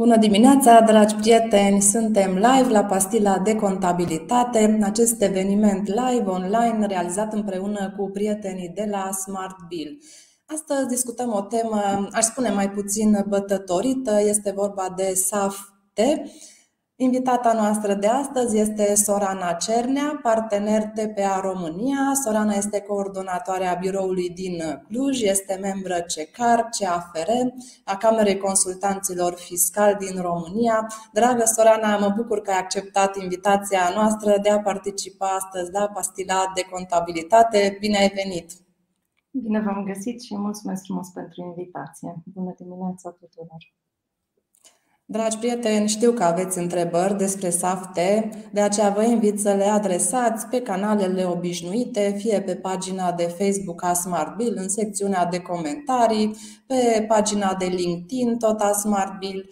Bună dimineața, dragi prieteni! Suntem live la Pastila de Contabilitate, acest eveniment live online realizat împreună cu prietenii de la Smart Bill. Astăzi discutăm o temă, aș spune mai puțin bătătorită, este vorba de SAFT, Invitata noastră de astăzi este Sorana Cernea, partener TPA România. Sorana este coordonatoarea biroului din Cluj, este membră CECAR, CAFR, a Camerei Consultanților Fiscali din România. Dragă Sorana, mă bucur că ai acceptat invitația noastră de a participa astăzi la Pastila de Contabilitate. Bine ai venit! Bine v-am găsit și mulțumesc frumos pentru invitație. Bună dimineața tuturor! Dragi prieteni, știu că aveți întrebări despre SAFTE, de aceea vă invit să le adresați pe canalele obișnuite, fie pe pagina de Facebook a SmartBill, în secțiunea de comentarii, pe pagina de LinkedIn, tot a SmartBill,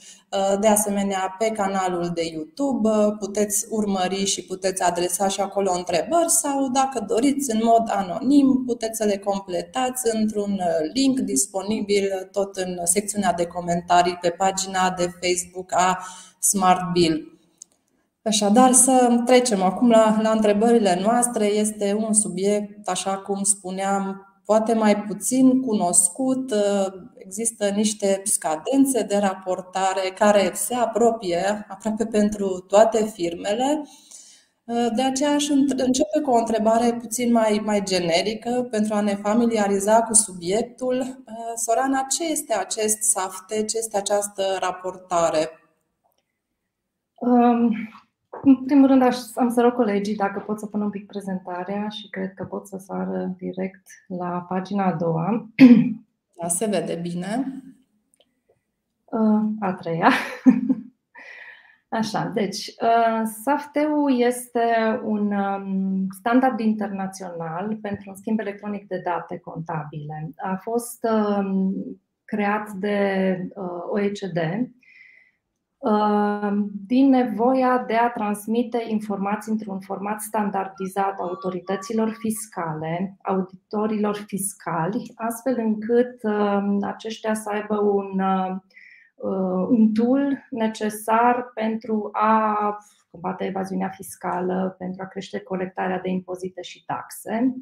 de asemenea pe canalul de YouTube. Puteți urmări și puteți adresa și acolo întrebări sau, dacă doriți, în mod anonim, puteți să le completați într-un link disponibil tot în secțiunea de comentarii pe pagina de Facebook Facebook a Smart Bill. Așadar, să trecem acum la, la întrebările noastre. Este un subiect, așa cum spuneam, poate mai puțin cunoscut. Există niște scadențe de raportare care se apropie aproape pentru toate firmele. De aceea aș începe cu o întrebare puțin mai, mai generică pentru a ne familiariza cu subiectul. Sorana, ce este acest SAFTE? Ce este această raportare? Um, în primul rând am să rog colegii dacă pot să pun un pic prezentarea și cred că pot să sară direct la pagina a doua. Da, se vede bine. Uh, a treia. Așa, deci uh, SAFTEU este un um, standard internațional pentru un schimb electronic de date contabile. A fost um, creat de uh, OECD uh, din nevoia de a transmite informații într-un format standardizat autorităților fiscale, auditorilor fiscali, astfel încât um, aceștia să aibă un Uh, un tool necesar pentru a combate evaziunea fiscală, pentru a crește colectarea de impozite și taxe.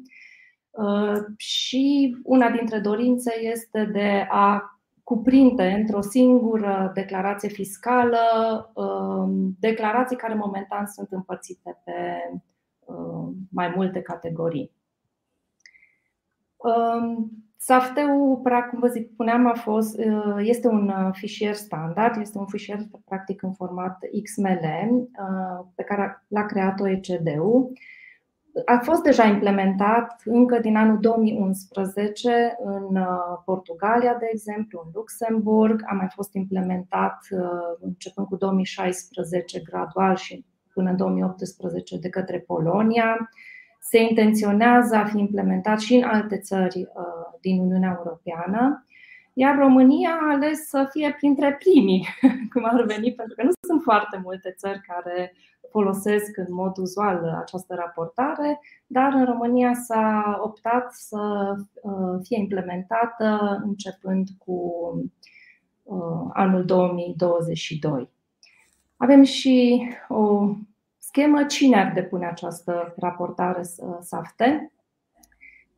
Uh, și una dintre dorințe este de a cuprinde într-o singură declarație fiscală uh, declarații care momentan sunt împărțite pe mai multe categorii. SAFTE-ul, cum vă zic, puneam, a fost, uh, este un uh, fișier standard, este un fișier practic în format XML uh, pe care l-a creat OECD-ul. A fost deja implementat încă din anul 2011 în Portugalia, de exemplu, în Luxemburg, a mai fost implementat începând cu 2016 gradual și până în 2018 de către Polonia. Se intenționează a fi implementat și în alte țări uh, din Uniunea Europeană, iar România a ales să fie printre primii, cum ar veni, pentru că nu sunt foarte multe țări care folosesc în mod uzual această raportare, dar în România s-a optat să uh, fie implementată începând cu uh, anul 2022. Avem și o schemă, cine ar depune această raportare SAFTE?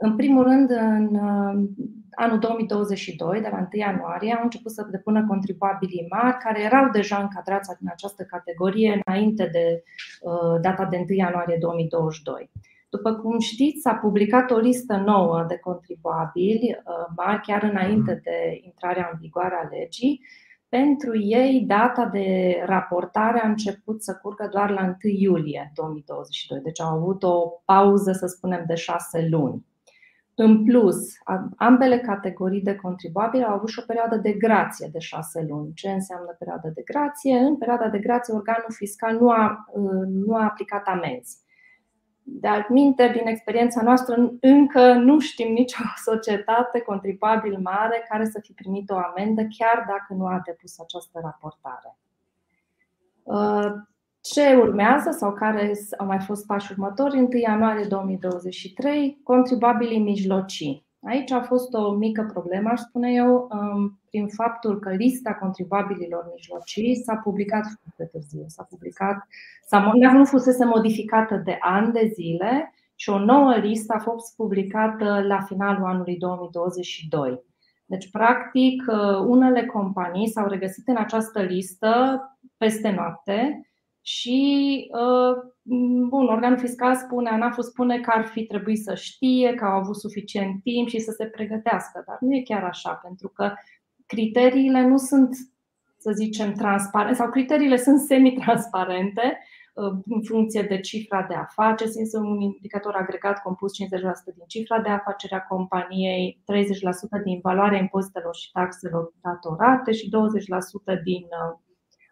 În primul rând, în uh, anul 2022, de la 1 ianuarie, au început să depună contribuabilii mari care erau deja încadrați în această categorie înainte de uh, data de 1 ianuarie 2022. După cum știți, s-a publicat o listă nouă de contribuabili uh, mari chiar înainte de intrarea în vigoare a legii, pentru ei, data de raportare a început să curgă doar la 1 iulie 2022, deci au avut o pauză, să spunem, de șase luni. În plus, ambele categorii de contribuabili au avut și o perioadă de grație de șase luni. Ce înseamnă perioada de grație? În perioada de grație, organul fiscal nu a, nu a aplicat amenzi. De altminte, din experiența noastră, încă nu știm nicio societate contribuabil mare care să fi primit o amendă, chiar dacă nu a depus această raportare. Uh, ce urmează sau care au mai fost pași următori? 1 ianuarie 2023, contribuabilii mijlocii. Aici a fost o mică problemă, aș spune eu, um, prin faptul că lista contribuabililor mijlocii s-a publicat foarte târziu. S-a publicat, s-a, nu fusese modificată de ani de zile și o nouă listă a fost publicată la finalul anului 2022. Deci, practic, uh, unele companii s-au regăsit în această listă peste noapte și uh, bun, organul fiscal spune, ANAF spune că ar fi trebuit să știe, că au avut suficient timp și să se pregătească, dar nu e chiar așa, pentru că criteriile nu sunt, să zicem, transparente sau criteriile sunt semi-transparente uh, în funcție de cifra de afaceri. Este un indicator agregat compus 50% din cifra de afacere a companiei, 30% din valoarea impozitelor și taxelor datorate și 20% din uh, Uh,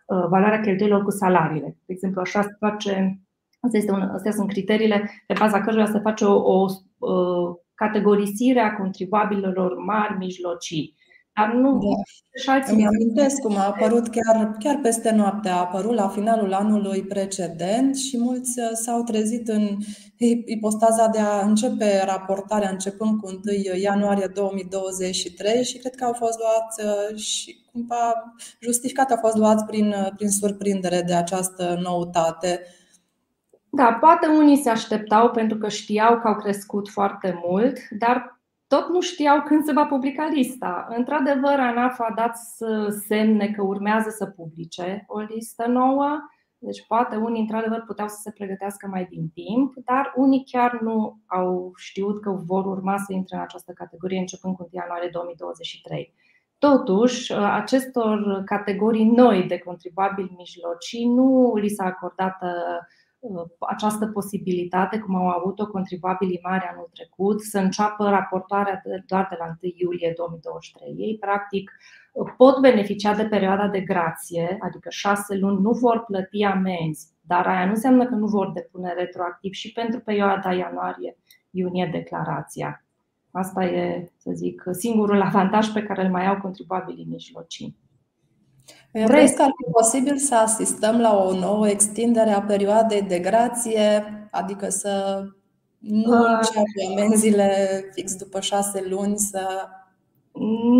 valoarea cheltuielor cu salariile. De exemplu, așa se face, astea, este un, astea sunt criteriile pe baza cărora se face o, o, o uh, categorisire a contribuabililor mari, mijlocii. Dar nu da. Îmi amintesc cum a apărut chiar, chiar peste noapte, a apărut la finalul anului precedent și mulți uh, s-au trezit în ipostaza de a începe raportarea începând cu 1 ianuarie 2023 și cred că au fost luați uh, și cumva justificat au fost luați prin, uh, prin surprindere de această noutate. Da, poate unii se așteptau pentru că știau că au crescut foarte mult, dar tot nu știau când se va publica lista. Într-adevăr, ANAF a dat semne că urmează să publice o listă nouă, deci poate unii într-adevăr puteau să se pregătească mai din timp, dar unii chiar nu au știut că vor urma să intre în această categorie începând cu 1 ianuarie 2023. Totuși, acestor categorii noi de contribuabili mijlocii nu li s-a acordat Uh, această posibilitate, cum au avut-o contribuabilii mari anul trecut, să înceapă raportarea doar de la 1 iulie 2023. Ei, practic, pot beneficia de perioada de grație, adică șase luni, nu vor plăti amenzi, dar aia nu înseamnă că nu vor depune retroactiv și pentru perioada ianuarie-iunie declarația. Asta e, să zic, singurul avantaj pe care îl mai au contribuabilii mijlocii. Crezi că ar fi posibil să asistăm la o nouă extindere a perioadei de grație, adică să nu uh. înceapă amenziile fix după șase luni să.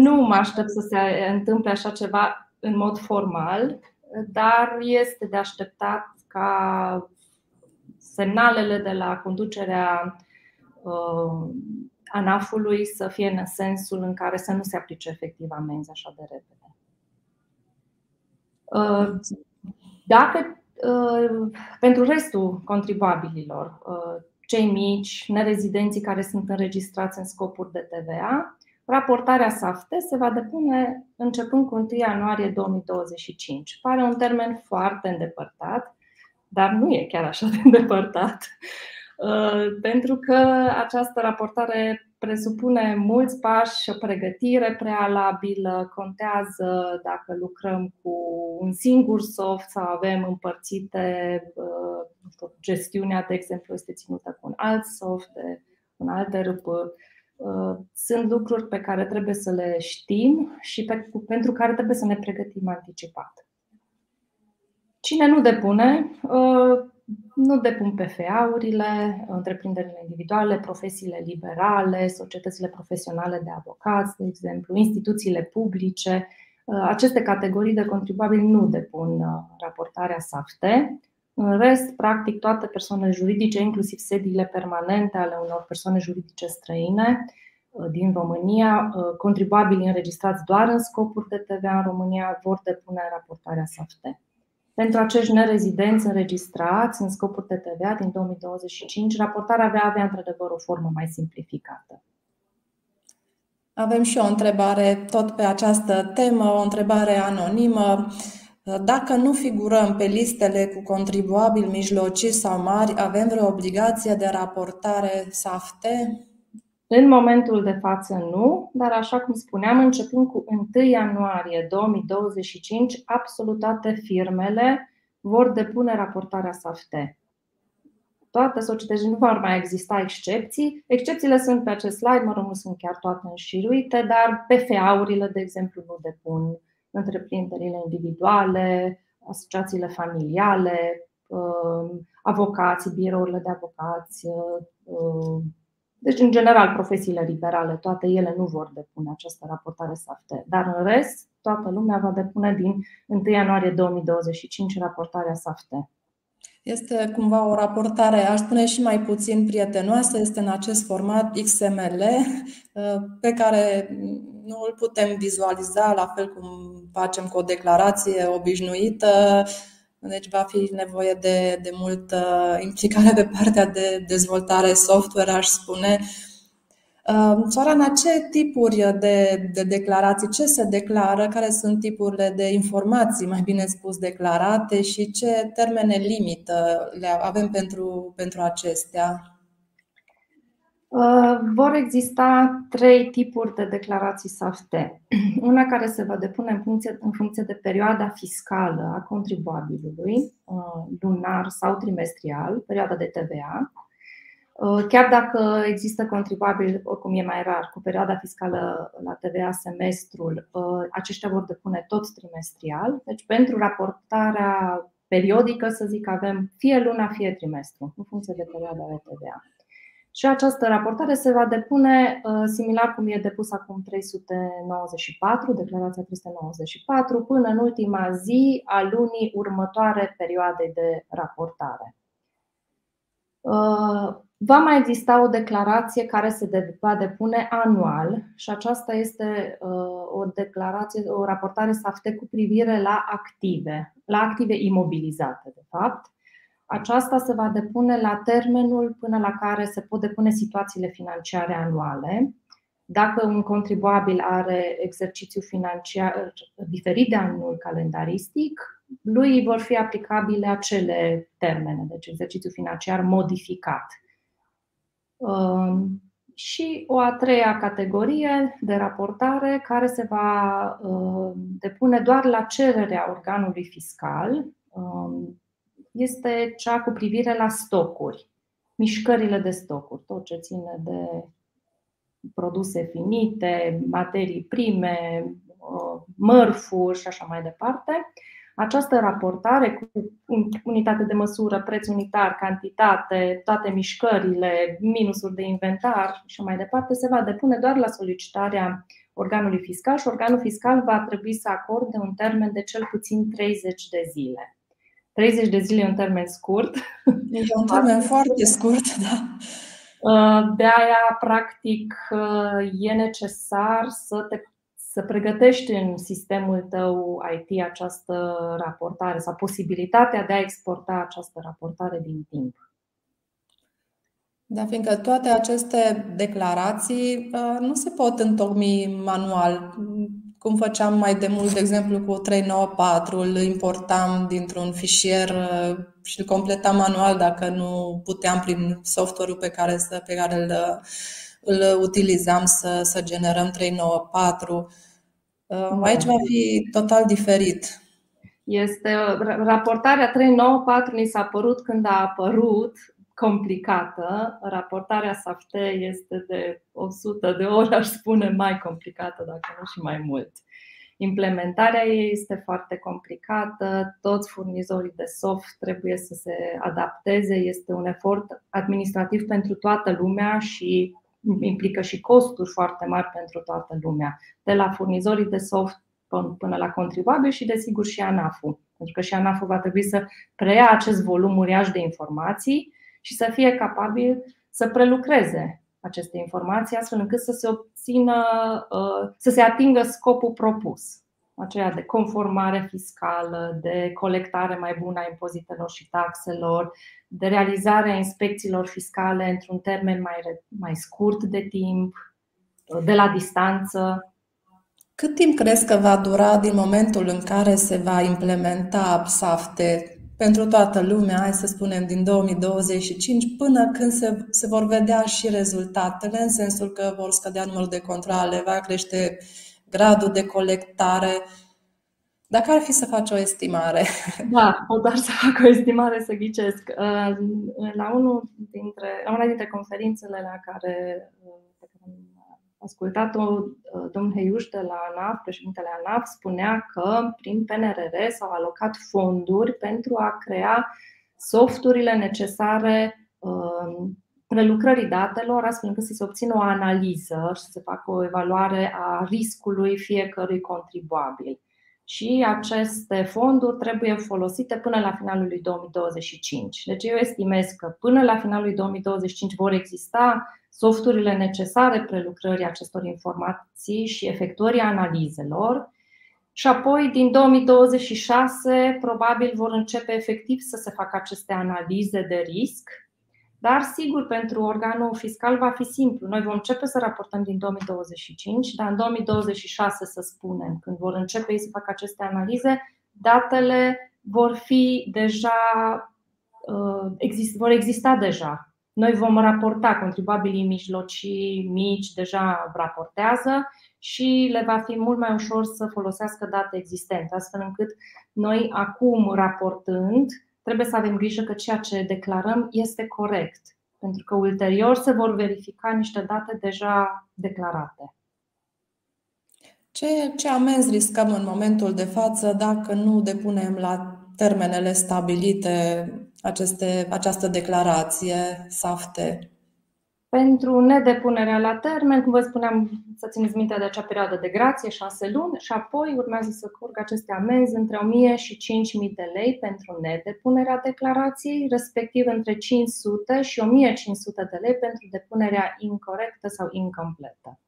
Nu mă aștept să se întâmple așa ceva în mod formal, dar este de așteptat ca semnalele de la conducerea uh, ANAF-ului să fie în sensul în care să nu se aplice efectiv amenzi așa de repede. Uh, dacă uh, pentru restul contribuabililor, uh, cei mici, nerezidenții care sunt înregistrați în scopuri de TVA, raportarea SAFTE se va depune începând cu 1 ianuarie 2025. Pare un termen foarte îndepărtat, dar nu e chiar așa de îndepărtat, pentru că această raportare presupune mulți pași, o pregătire prealabilă, contează dacă lucrăm cu un singur soft sau avem împărțite, uh, nu știu, gestiunea, de exemplu, este ținută cu un alt soft, de un alt ERP. Uh, sunt lucruri pe care trebuie să le știm și pe, pentru care trebuie să ne pregătim anticipat. Cine nu depune, uh, nu depun PFA-urile, întreprinderile individuale, profesiile liberale, societățile profesionale de avocați, de exemplu, instituțiile publice. Aceste categorii de contribuabili nu depun uh, raportarea SAFTE. În rest, practic, toate persoanele juridice, inclusiv sediile permanente ale unor persoane juridice străine uh, din România, uh, contribuabili înregistrați doar în scopuri de TVA în România, vor depune raportarea SAFTE. Pentru acești nerezidenți înregistrați în scopuri de TVA din 2025, raportarea va avea într-adevăr o formă mai simplificată. Avem și o întrebare tot pe această temă, o întrebare anonimă. Dacă nu figurăm pe listele cu contribuabili mijlocii sau mari, avem vreo obligație de raportare SAFTE? În momentul de față nu, dar așa cum spuneam, începând cu 1 ianuarie 2025, absolut toate firmele vor depune raportarea SAFTE. Toate societățile nu vor mai exista excepții. Excepțiile sunt pe acest slide, mă rog, nu sunt chiar toate înșiruite, dar PFA-urile, de exemplu, nu depun întreprinderile individuale, asociațiile familiale, um, avocații, birourile de avocați, um, Deci, în general, profesiile liberale, toate ele nu vor depune această raportare SAFTE, dar în rest, toată lumea va depune din 1 ianuarie 2025 raportarea SAFTE. Este cumva o raportare, aș spune și mai puțin prietenoasă, este în acest format XML pe care nu îl putem vizualiza la fel cum facem cu o declarație obișnuită, deci va fi nevoie de, de multă implicare pe partea de dezvoltare software, aș spune. Sorana, ce tipuri de, de declarații, ce se declară, care sunt tipurile de informații, mai bine spus, declarate și ce termene limită le avem pentru, pentru acestea? Uh, vor exista trei tipuri de declarații SAFT. Una care se va depune în funcție, în funcție de perioada fiscală a contribuabilului, uh, lunar sau trimestrial, perioada de TVA. Uh, chiar dacă există contribuabil, oricum e mai rar, cu perioada fiscală la TVA semestrul, aceștia vor depune tot trimestrial. Deci, pentru raportarea periodică, să zic, avem fie luna, fie trimestru, în funcție de perioada de TVA. Și această raportare se va depune uh, similar cum e depus acum 394, declarația 394, până în ultima zi a lunii următoare perioadei de raportare. Uh, va mai exista o declarație care se va depune anual și aceasta este uh, o declarație, o raportare SAFTE cu privire la active, la active imobilizate, de fapt aceasta se va depune la termenul până la care se pot depune situațiile financiare anuale. Dacă un contribuabil are exercițiu financiar diferit de anul calendaristic, lui vor fi aplicabile acele termene, deci exercițiu financiar modificat. Um, și o a treia categorie de raportare care se va um, depune doar la cererea organului fiscal um, este cea cu privire la stocuri, mișcările de stocuri, tot ce ține de produse finite, materii prime, uh, mărfuri și așa mai departe. Această raportare cu unitate de măsură, preț unitar, cantitate, toate mișcările, minusuri de inventar și mai departe, se va depune doar la solicitarea organului fiscal și organul fiscal va trebui să acorde un termen de cel puțin 30 de zile. 30 de zile e un termen scurt. E un termen foarte scurt, da. Uh, de aia, practic, uh, e necesar să te să pregătești în sistemul tău IT această raportare sau posibilitatea de a exporta această raportare din timp. Da, fiindcă toate aceste declarații uh, nu se pot întocmi manual cum făceam mai de mult, de exemplu, cu 394, îl importam dintr-un fișier uh, și îl completam manual dacă nu puteam prin software-ul pe care, să, pe care îl, îl utilizam să, să generăm 394. Uh, aici va fi total diferit. Este raportarea 394 ni s-a părut când a apărut complicată. Raportarea SAFTE este de 100 de ori, aș spune, mai complicată, dacă nu și mai mult. Implementarea ei este foarte complicată, toți furnizorii de soft trebuie să se adapteze, este un efort administrativ pentru toată lumea și implică și costuri foarte mari pentru toată lumea, de la furnizorii de soft până la contribuabil și, desigur, și ANAF-ul. Pentru că și ANAF-ul va trebui să preia acest volum uriaș de informații și să fie capabil să prelucreze aceste informații astfel încât să se obțină, uh, să se atingă scopul propus aceea de conformare fiscală, de colectare mai bună a impozitelor și taxelor, de realizarea inspecțiilor fiscale într-un termen mai, mai scurt de timp, uh, de la distanță. Cât timp crezi că va dura din momentul în care se va implementa SAFTE pentru toată lumea, hai să spunem din 2025, până când se, se vor vedea și rezultatele, în sensul că vor scădea numărul de controle, va crește gradul de colectare. Dacă ar fi să faci o estimare. Da, o doar să fac o estimare, să ghicesc. La, unul dintre, la una dintre conferințele la care ascultat-o uh, domnul Heiuș de la ANAF, președintele ANAF, spunea că prin PNRR s-au alocat fonduri pentru a crea softurile necesare uh, prelucrării datelor, astfel încât să se obțină o analiză și să se facă o evaluare a riscului fiecărui contribuabil. Și aceste fonduri trebuie folosite până la finalul lui 2025. Deci eu estimez că până la finalul lui 2025 vor exista softurile necesare prelucrării acestor informații și efectuării analizelor. Și apoi, din 2026, probabil vor începe efectiv să se facă aceste analize de risc dar, sigur, pentru organul fiscal va fi simplu. Noi vom începe să raportăm din 2025, dar în 2026, să spunem, când vor începe ei să facă aceste analize, datele vor fi deja, uh, vor exista deja. Noi vom raporta, contribuabilii mijlocii, mici, deja raportează și le va fi mult mai ușor să folosească date existente, astfel încât noi, acum raportând, trebuie să avem grijă că ceea ce declarăm este corect, pentru că ulterior se vor verifica niște date deja declarate. Ce, ce amenzi riscăm în momentul de față dacă nu depunem la termenele stabilite aceste, această declarație SAFTE? Pentru nedepunerea la termen, cum vă spuneam, să țineți minte de acea perioadă de grație, șase luni, și apoi urmează să curgă aceste amenzi între 1000 și 5000 de lei pentru nedepunerea declarației, respectiv între 500 și 1500 de lei pentru depunerea incorrectă sau incompletă.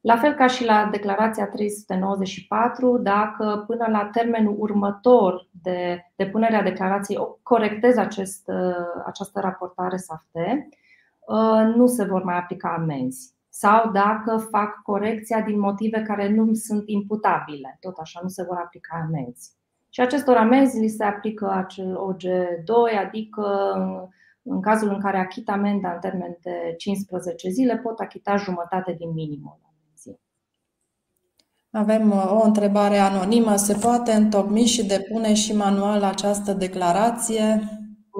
La fel ca și la declarația 394, dacă până la termenul următor de depunerea declarației corectez acest, această raportare SAFTE, Uh, nu se vor mai aplica amenzi. Sau dacă fac corecția din motive care nu sunt imputabile, tot așa nu se vor aplica amenzi. Și acestor amenzi li se aplică acel OG2, adică în cazul în care achit amenda în termen de 15 zile, pot achita jumătate din minimul Avem uh, o întrebare anonimă. Se poate întocmi și depune și manual această declarație?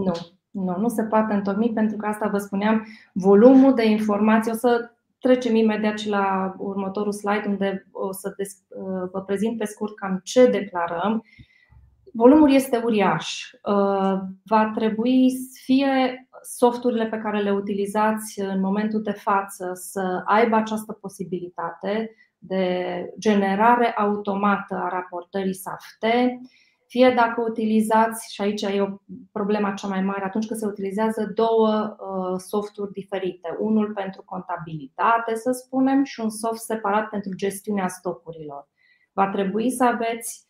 Nu. Nu, nu se poate întocmi pentru că asta vă spuneam, volumul de informații. O să trecem imediat și la următorul slide unde o să vă prezint pe scurt cam ce declarăm. Volumul este uriaș. Uh, va trebui fie softurile pe care le utilizați în momentul de față să aibă această posibilitate de generare automată a raportării SAFTE, fie dacă utilizați, și aici e o problema cea mai mare, atunci când se utilizează două uh, softuri diferite, unul pentru contabilitate, să spunem, și un soft separat pentru gestiunea stocurilor. Va trebui să aveți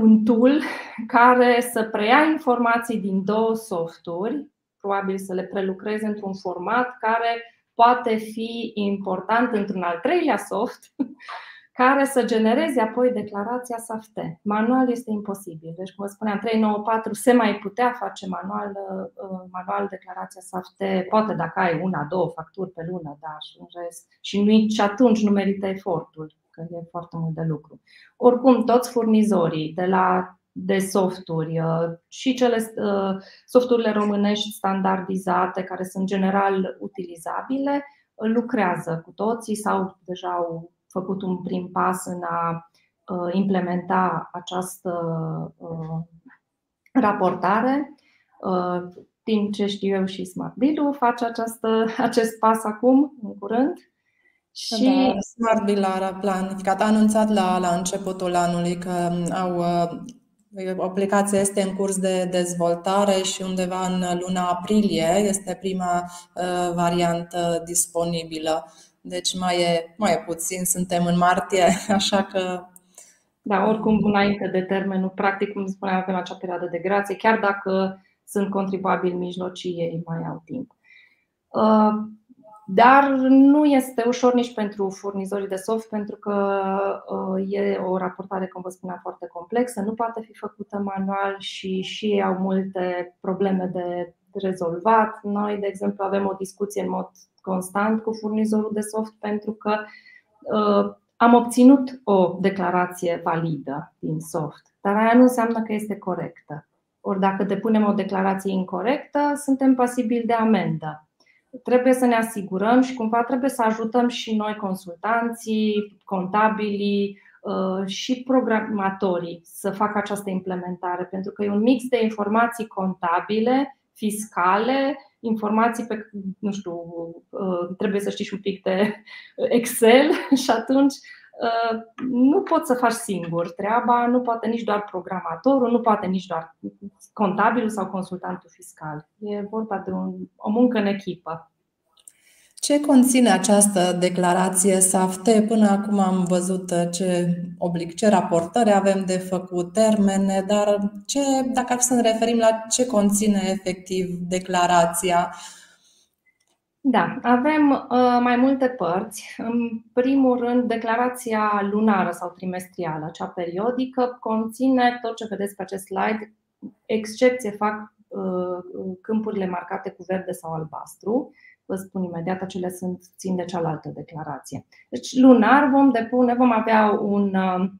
un tool care să preia informații din două softuri, probabil să le prelucreze într-un format care poate fi important într-un al treilea soft care să genereze apoi declarația SAFTE. Manual este imposibil. Deci, cum vă spuneam, 394 se mai putea face manual, uh, manual declarația SAFTE, poate dacă ai una, două facturi pe lună, dar în rest. Și nici atunci nu merită efortul, că e foarte mult de lucru. Oricum, toți furnizorii de la de softuri uh, și cele uh, softurile românești standardizate, care sunt general utilizabile, lucrează cu toții sau deja au făcut un prim pas în a uh, implementa această uh, raportare. Uh, din ce știu eu și Smart Bill face această, acest pas acum, în curând. Și da, Smart Bill a planificat, a anunțat la, la începutul anului că au o aplicație este în curs de dezvoltare și undeva în luna aprilie este prima uh, variantă disponibilă. Deci mai e, mai e puțin, suntem în martie, așa că. Da, oricum, înainte de termenul, practic, cum spuneam, avem acea perioadă de grație, chiar dacă sunt contribuabili mijlocii, ei mai au timp. Uh, dar nu este ușor nici pentru furnizorii de soft, pentru că uh, e o raportare, cum vă spuneam, foarte complexă, nu poate fi făcută manual și și ei au multe probleme de rezolvat. Noi, de exemplu, avem o discuție în mod constant cu furnizorul de soft pentru că uh, am obținut o declarație validă din soft, dar aia nu înseamnă că este corectă. Ori dacă depunem o declarație incorrectă, suntem pasibili de amendă. Trebuie să ne asigurăm și cumva trebuie să ajutăm și noi consultanții, contabilii uh, și programatorii să facă această implementare, pentru că e un mix de informații contabile, fiscale informații pe, nu știu, trebuie să știi și un pic de Excel și atunci nu poți să faci singur treaba, nu poate nici doar programatorul, nu poate nici doar contabilul sau consultantul fiscal. E vorba de un, o muncă în echipă. Ce conține această declarație SAFT? Până acum am văzut ce oblig, ce raportări avem de făcut, termene, dar ce, dacă ar fi să ne referim la ce conține efectiv declarația, da, avem uh, mai multe părți. În primul rând, declarația lunară sau trimestrială, cea periodică, conține tot ce vedeți pe acest slide, excepție fac uh, câmpurile marcate cu verde sau albastru. Vă spun imediat, acele sunt, țin de cealaltă declarație. Deci, lunar vom depune, vom avea un, uh,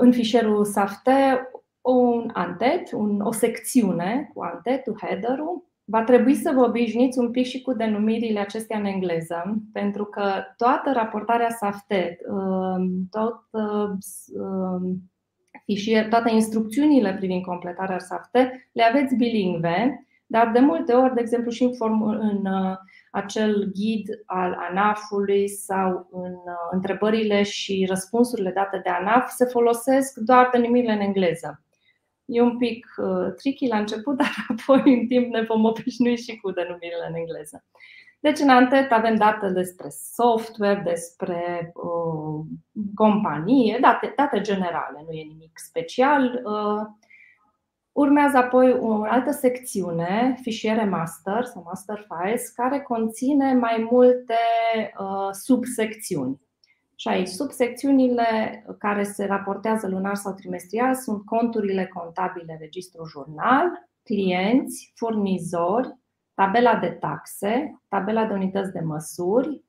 în fișierul SAFTE un antet, un, o secțiune cu antetul, header-ul, Va trebui să vă obișnuiți un pic și cu denumirile acestea în engleză, pentru că toată raportarea SAFTE, um, tot, um, fișier, toate instrucțiunile privind completarea SAFTE le aveți bilingve, dar de multe ori, de exemplu, și în, form, în uh, acel ghid al ANAF-ului sau în uh, întrebările și răspunsurile date de ANAF se folosesc doar denumirile în engleză. E un pic uh, tricky la început, dar apoi în timp ne vom obișnui și cu denumirile în engleză. Deci în antet avem date despre software, despre uh, companie, date, date generale, nu e nimic special. Uh, urmează apoi o altă secțiune, fișiere master sau master files, care conține mai multe uh, subsecțiuni. Și aici, subsecțiunile care se raportează lunar sau trimestrial sunt conturile contabile, registru jurnal, clienți, furnizori, tabela de taxe, tabela de unități de măsuri,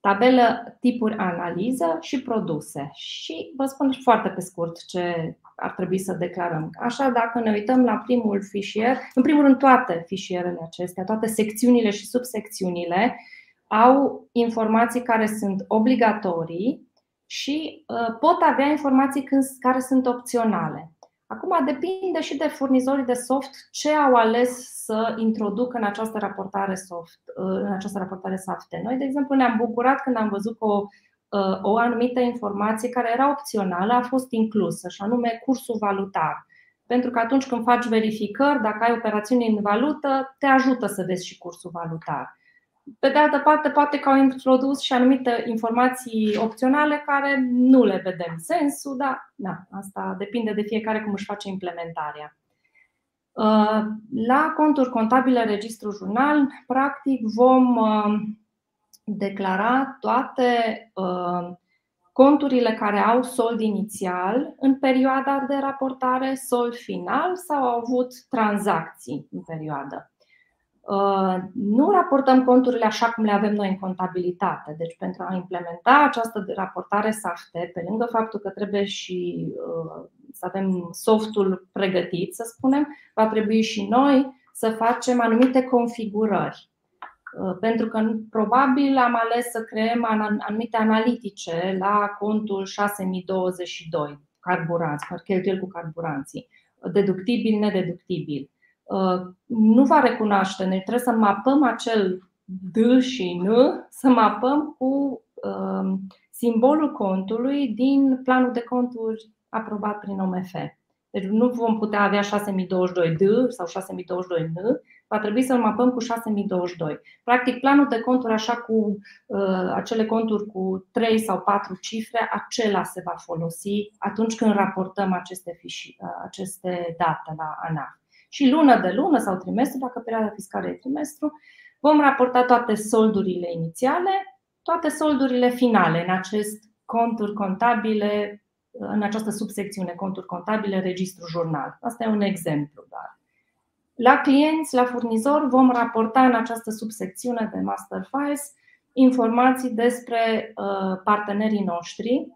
tabelă tipuri analiză și produse. Și vă spun foarte pe scurt ce ar trebui să declarăm. Așa, dacă ne uităm la primul fișier, în primul rând toate fișierele acestea, toate secțiunile și subsecțiunile au informații care sunt obligatorii și uh, pot avea informații care sunt opționale. Acum depinde și de furnizorii de soft ce au ales să introducă în această raportare soft, uh, în această raportare soft. Noi, de exemplu, ne-am bucurat când am văzut că o, uh, o anumită informație care era opțională a fost inclusă, și anume cursul valutar. Pentru că atunci când faci verificări, dacă ai operațiuni în valută, te ajută să vezi și cursul valutar. Pe de altă parte, poate că au introdus și anumite informații opționale care nu le vedem sensul, dar da, asta depinde de fiecare cum își face implementarea. Uh, la conturi contabile, registru jurnal, practic vom uh, declara toate uh, conturile care au sold inițial în perioada de raportare, sold final sau au avut tranzacții în perioadă. Uh, nu raportăm conturile așa cum le avem noi în contabilitate. Deci, pentru a implementa această raportare SAFTE, pe lângă faptul că trebuie și uh, să avem softul pregătit, să spunem, va trebui și noi să facem anumite configurări. Uh, pentru că probabil am ales să creăm anumite analitice la contul 6022, carburanți, cheltuieli cu carburanții, deductibil, nedeductibil Uh, nu va recunoaște. Noi trebuie să mapăm acel D și N, să mapăm cu uh, simbolul contului din planul de conturi aprobat prin OMF. Deci nu vom putea avea 6022D sau 6022N, va trebui să-l mapăm cu 6022. Practic, planul de conturi, așa cu uh, acele conturi cu 3 sau 4 cifre, acela se va folosi atunci când raportăm aceste, fiși, uh, aceste date la ANAF și lună de lună sau trimestru, dacă perioada fiscală e trimestru, vom raporta toate soldurile inițiale, toate soldurile finale în acest conturi contabile, în această subsecțiune conturi contabile, registru jurnal. Asta e un exemplu doar. La clienți, la furnizor, vom raporta în această subsecțiune de master files informații despre uh, partenerii noștri,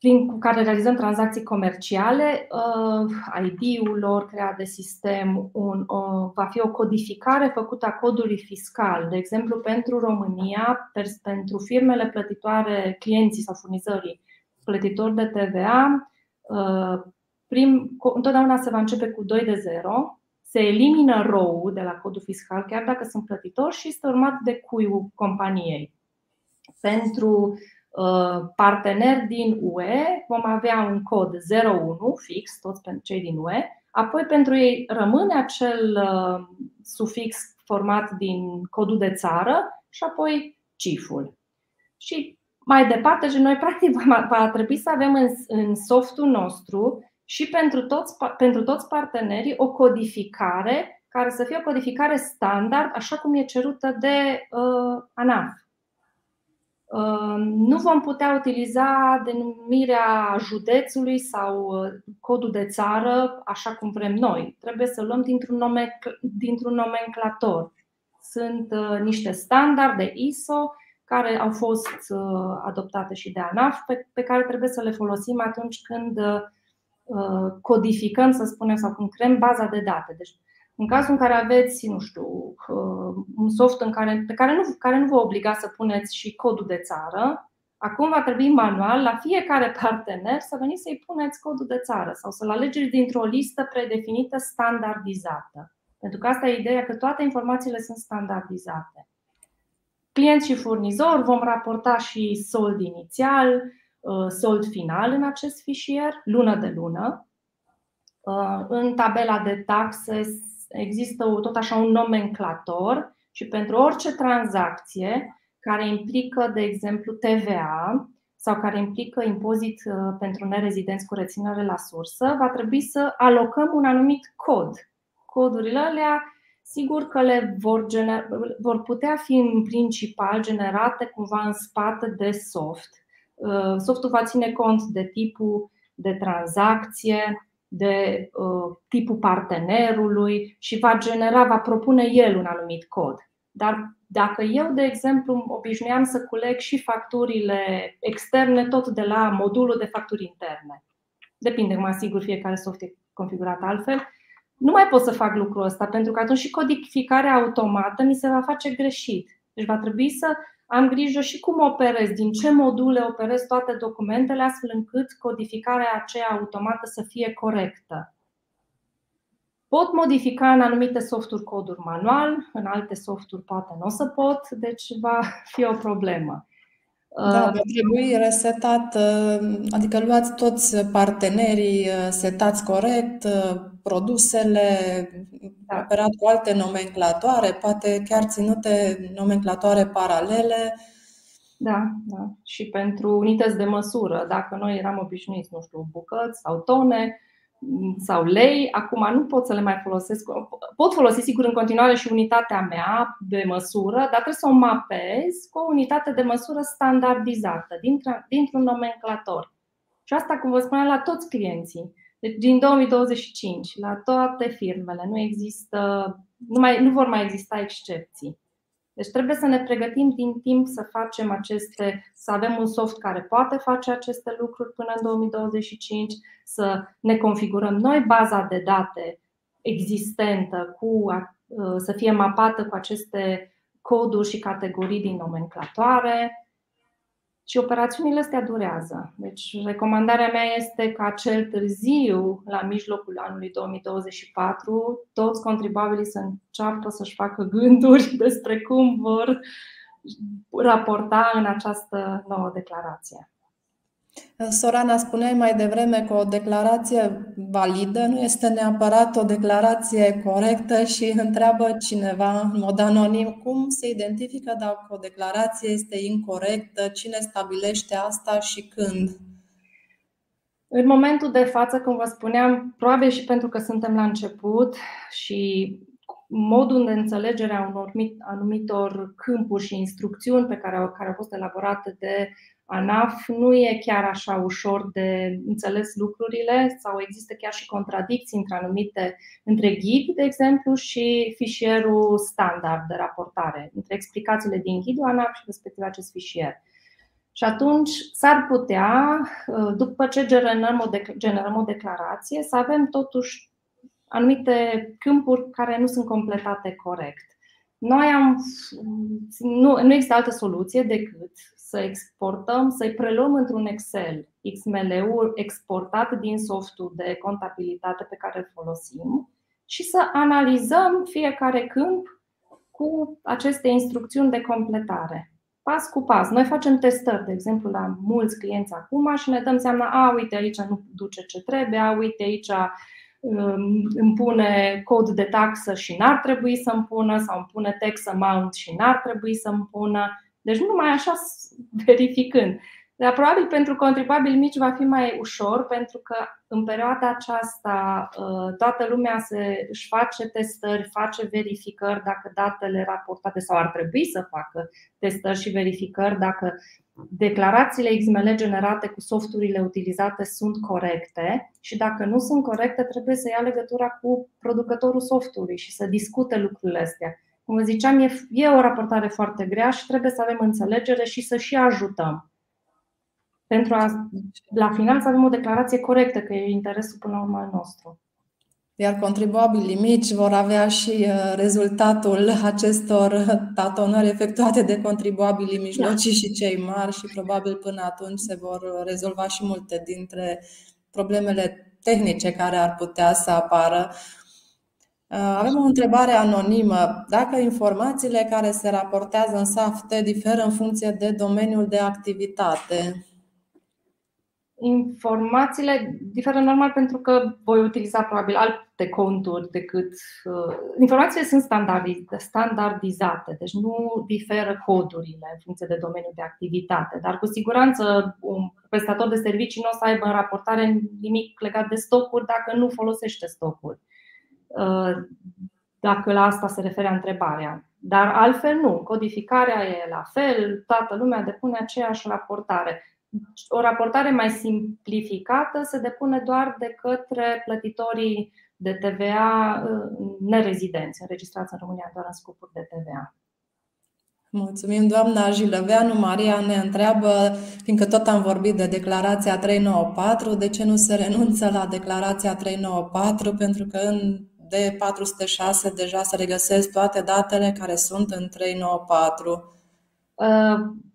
prin care realizăm tranzacții comerciale, uh, ID-ul lor creat de sistem un, o, va fi o codificare făcută a codului fiscal. De exemplu, pentru România, pentru firmele plătitoare, clienții sau furnizorii plătitori de TVA, uh, prim, întotdeauna se va începe cu 2 de 0 se elimină row de la codul fiscal, chiar dacă sunt plătitori, și este urmat de cuiul companiei. Pentru uh, parteneri din UE vom avea un cod 01 fix, toți pentru cei din UE, apoi pentru ei rămâne acel uh, sufix format din codul de țară și apoi ciful. Și mai departe, noi practic va trebui să avem în, în softul nostru și pentru toți, pentru toți partenerii o codificare care să fie o codificare standard, așa cum e cerută de uh, ANAF. Uh, nu vom putea utiliza denumirea județului sau uh, codul de țară așa cum vrem noi. Trebuie să luăm dintr-un, nome, dintr-un nomenclator. Sunt uh, niște standarde ISO care au fost uh, adoptate și de ANAF, pe, pe care trebuie să le folosim atunci când uh, Uh, codificăm, să spunem, sau când creăm baza de date. Deci, în cazul în care aveți, nu știu, uh, un soft în care, pe care nu, care nu vă obliga să puneți și codul de țară, acum va trebui manual la fiecare partener să veniți să-i puneți codul de țară sau să-l alegeți dintr-o listă predefinită standardizată. Pentru că asta e ideea că toate informațiile sunt standardizate. Clienți și furnizori vom raporta și sold inițial, Uh, sold final în acest fișier, lună de lună. Uh, în tabela de taxe există tot așa un nomenclator și pentru orice tranzacție care implică, de exemplu, TVA sau care implică impozit uh, pentru nerezidenți cu reținere la sursă, va trebui să alocăm un anumit cod. Codurile alea, sigur că le vor, gener- vor putea fi în principal generate cumva în spate de soft, Uh, softul va ține cont de tipul de tranzacție, de uh, tipul partenerului și va genera, va propune el un anumit cod. Dar dacă eu, de exemplu, obișnuiam să culeg și facturile externe tot de la modulul de facturi interne, depinde, cum asigur, fiecare soft e configurat altfel, nu mai pot să fac lucrul ăsta, pentru că atunci și codificarea automată mi se va face greșit. Deci va trebui să am grijă și cum operez, din ce module operez toate documentele, astfel încât codificarea aceea automată să fie corectă. Pot modifica în anumite softuri coduri manual, în alte softuri poate nu o să pot, deci va fi o problemă. Da, va trebui resetat, adică luați toți partenerii, setați corect, produsele, da. operat cu alte nomenclatoare, poate chiar ținute nomenclatoare paralele. Da, da. Și pentru unități de măsură, dacă noi eram obișnuiți, nu știu, bucăți sau tone, sau lei, acum nu pot să le mai folosesc. Pot folosi sigur în continuare și unitatea mea de măsură, dar trebuie să o mapez cu o unitate de măsură standardizată dintr-un nomenclator. Și asta, cum vă spuneam, la toți clienții. Deci din 2025, la toate firmele, nu există, nu, mai, nu vor mai exista excepții. Deci trebuie să ne pregătim din timp să facem aceste, să avem un soft care poate face aceste lucruri până în 2025, să ne configurăm noi baza de date existentă cu, să fie mapată cu aceste coduri și categorii din nomenclatoare, și operațiunile astea durează. Deci, recomandarea mea este ca cel târziu, la mijlocul anului 2024, toți contribuabilii să înceapă să-și facă gânduri despre cum vor raporta în această nouă declarație. Sorana, spuneai mai devreme că o declarație validă nu este neapărat o declarație corectă și întreabă cineva în mod anonim cum se identifică dacă o declarație este incorrectă, cine stabilește asta și când. În momentul de față, cum vă spuneam, probabil și pentru că suntem la început și modul de înțelegere a unor anumitor câmpuri și instrucțiuni pe care au, care au fost elaborate de ANAF nu e chiar așa ușor de înțeles lucrurile sau există chiar și contradicții între anumite, între ghid, de exemplu, și fișierul standard de raportare, între explicațiile din ghidul ANAF și respectiv acest fișier. Și atunci s-ar putea, după ce generăm o, generăm o declarație, să avem totuși anumite câmpuri care nu sunt completate corect. Noi am, nu, nu există altă soluție decât să exportăm, să-i preluăm într-un Excel XML-ul exportat din softul de contabilitate pe care îl folosim și să analizăm fiecare câmp cu aceste instrucțiuni de completare. Pas cu pas. Noi facem testări, de exemplu, la mulți clienți acum și ne dăm seama, a, uite, aici nu duce ce trebuie, a, uite, aici um, îmi pune cod de taxă și n-ar trebui să-mi pună sau îmi pune tax amount și n-ar trebui să-mi pună. Deci numai așa verificând. Dar probabil pentru contribuabili mici va fi mai ușor pentru că în perioada aceasta uh, toată lumea se, își face testări, face verificări dacă datele raportate sau ar trebui să facă testări și verificări dacă declarațiile XML generate cu softurile utilizate sunt corecte și dacă nu sunt corecte trebuie să ia legătura cu producătorul softului și să discute lucrurile astea. Cum vă ziceam, e, e o raportare foarte grea și trebuie să avem înțelegere și să și ajutăm pentru a, la final, să avem o declarație corectă, că e interesul până la urmă al nostru. Iar contribuabilii mici vor avea și uh, rezultatul acestor tatonări efectuate de contribuabilii mijlocii și cei mari și probabil până atunci se vor rezolva și multe dintre problemele tehnice care ar putea să apară. Uh, avem o întrebare anonimă. Dacă informațiile care se raportează în SAFT diferă în funcție de domeniul de activitate, informațiile diferă normal pentru că voi utiliza probabil alte conturi decât. Uh, informațiile sunt standardizate, deci nu diferă codurile în funcție de domeniul de activitate, dar cu siguranță un prestator de servicii nu o să aibă în raportare nimic legat de stocuri dacă nu folosește stocuri. Uh, dacă la asta se referea întrebarea. Dar altfel nu. Codificarea e la fel, toată lumea depune aceeași raportare o raportare mai simplificată se depune doar de către plătitorii de TVA uh, nerezidenți, înregistrați în România doar în scopuri de TVA. Mulțumim, doamna Jilăveanu. Maria ne întreabă, fiindcă tot am vorbit de declarația 394, de ce nu se renunță la declarația 394? Pentru că în D406 deja se regăsesc toate datele care sunt în 394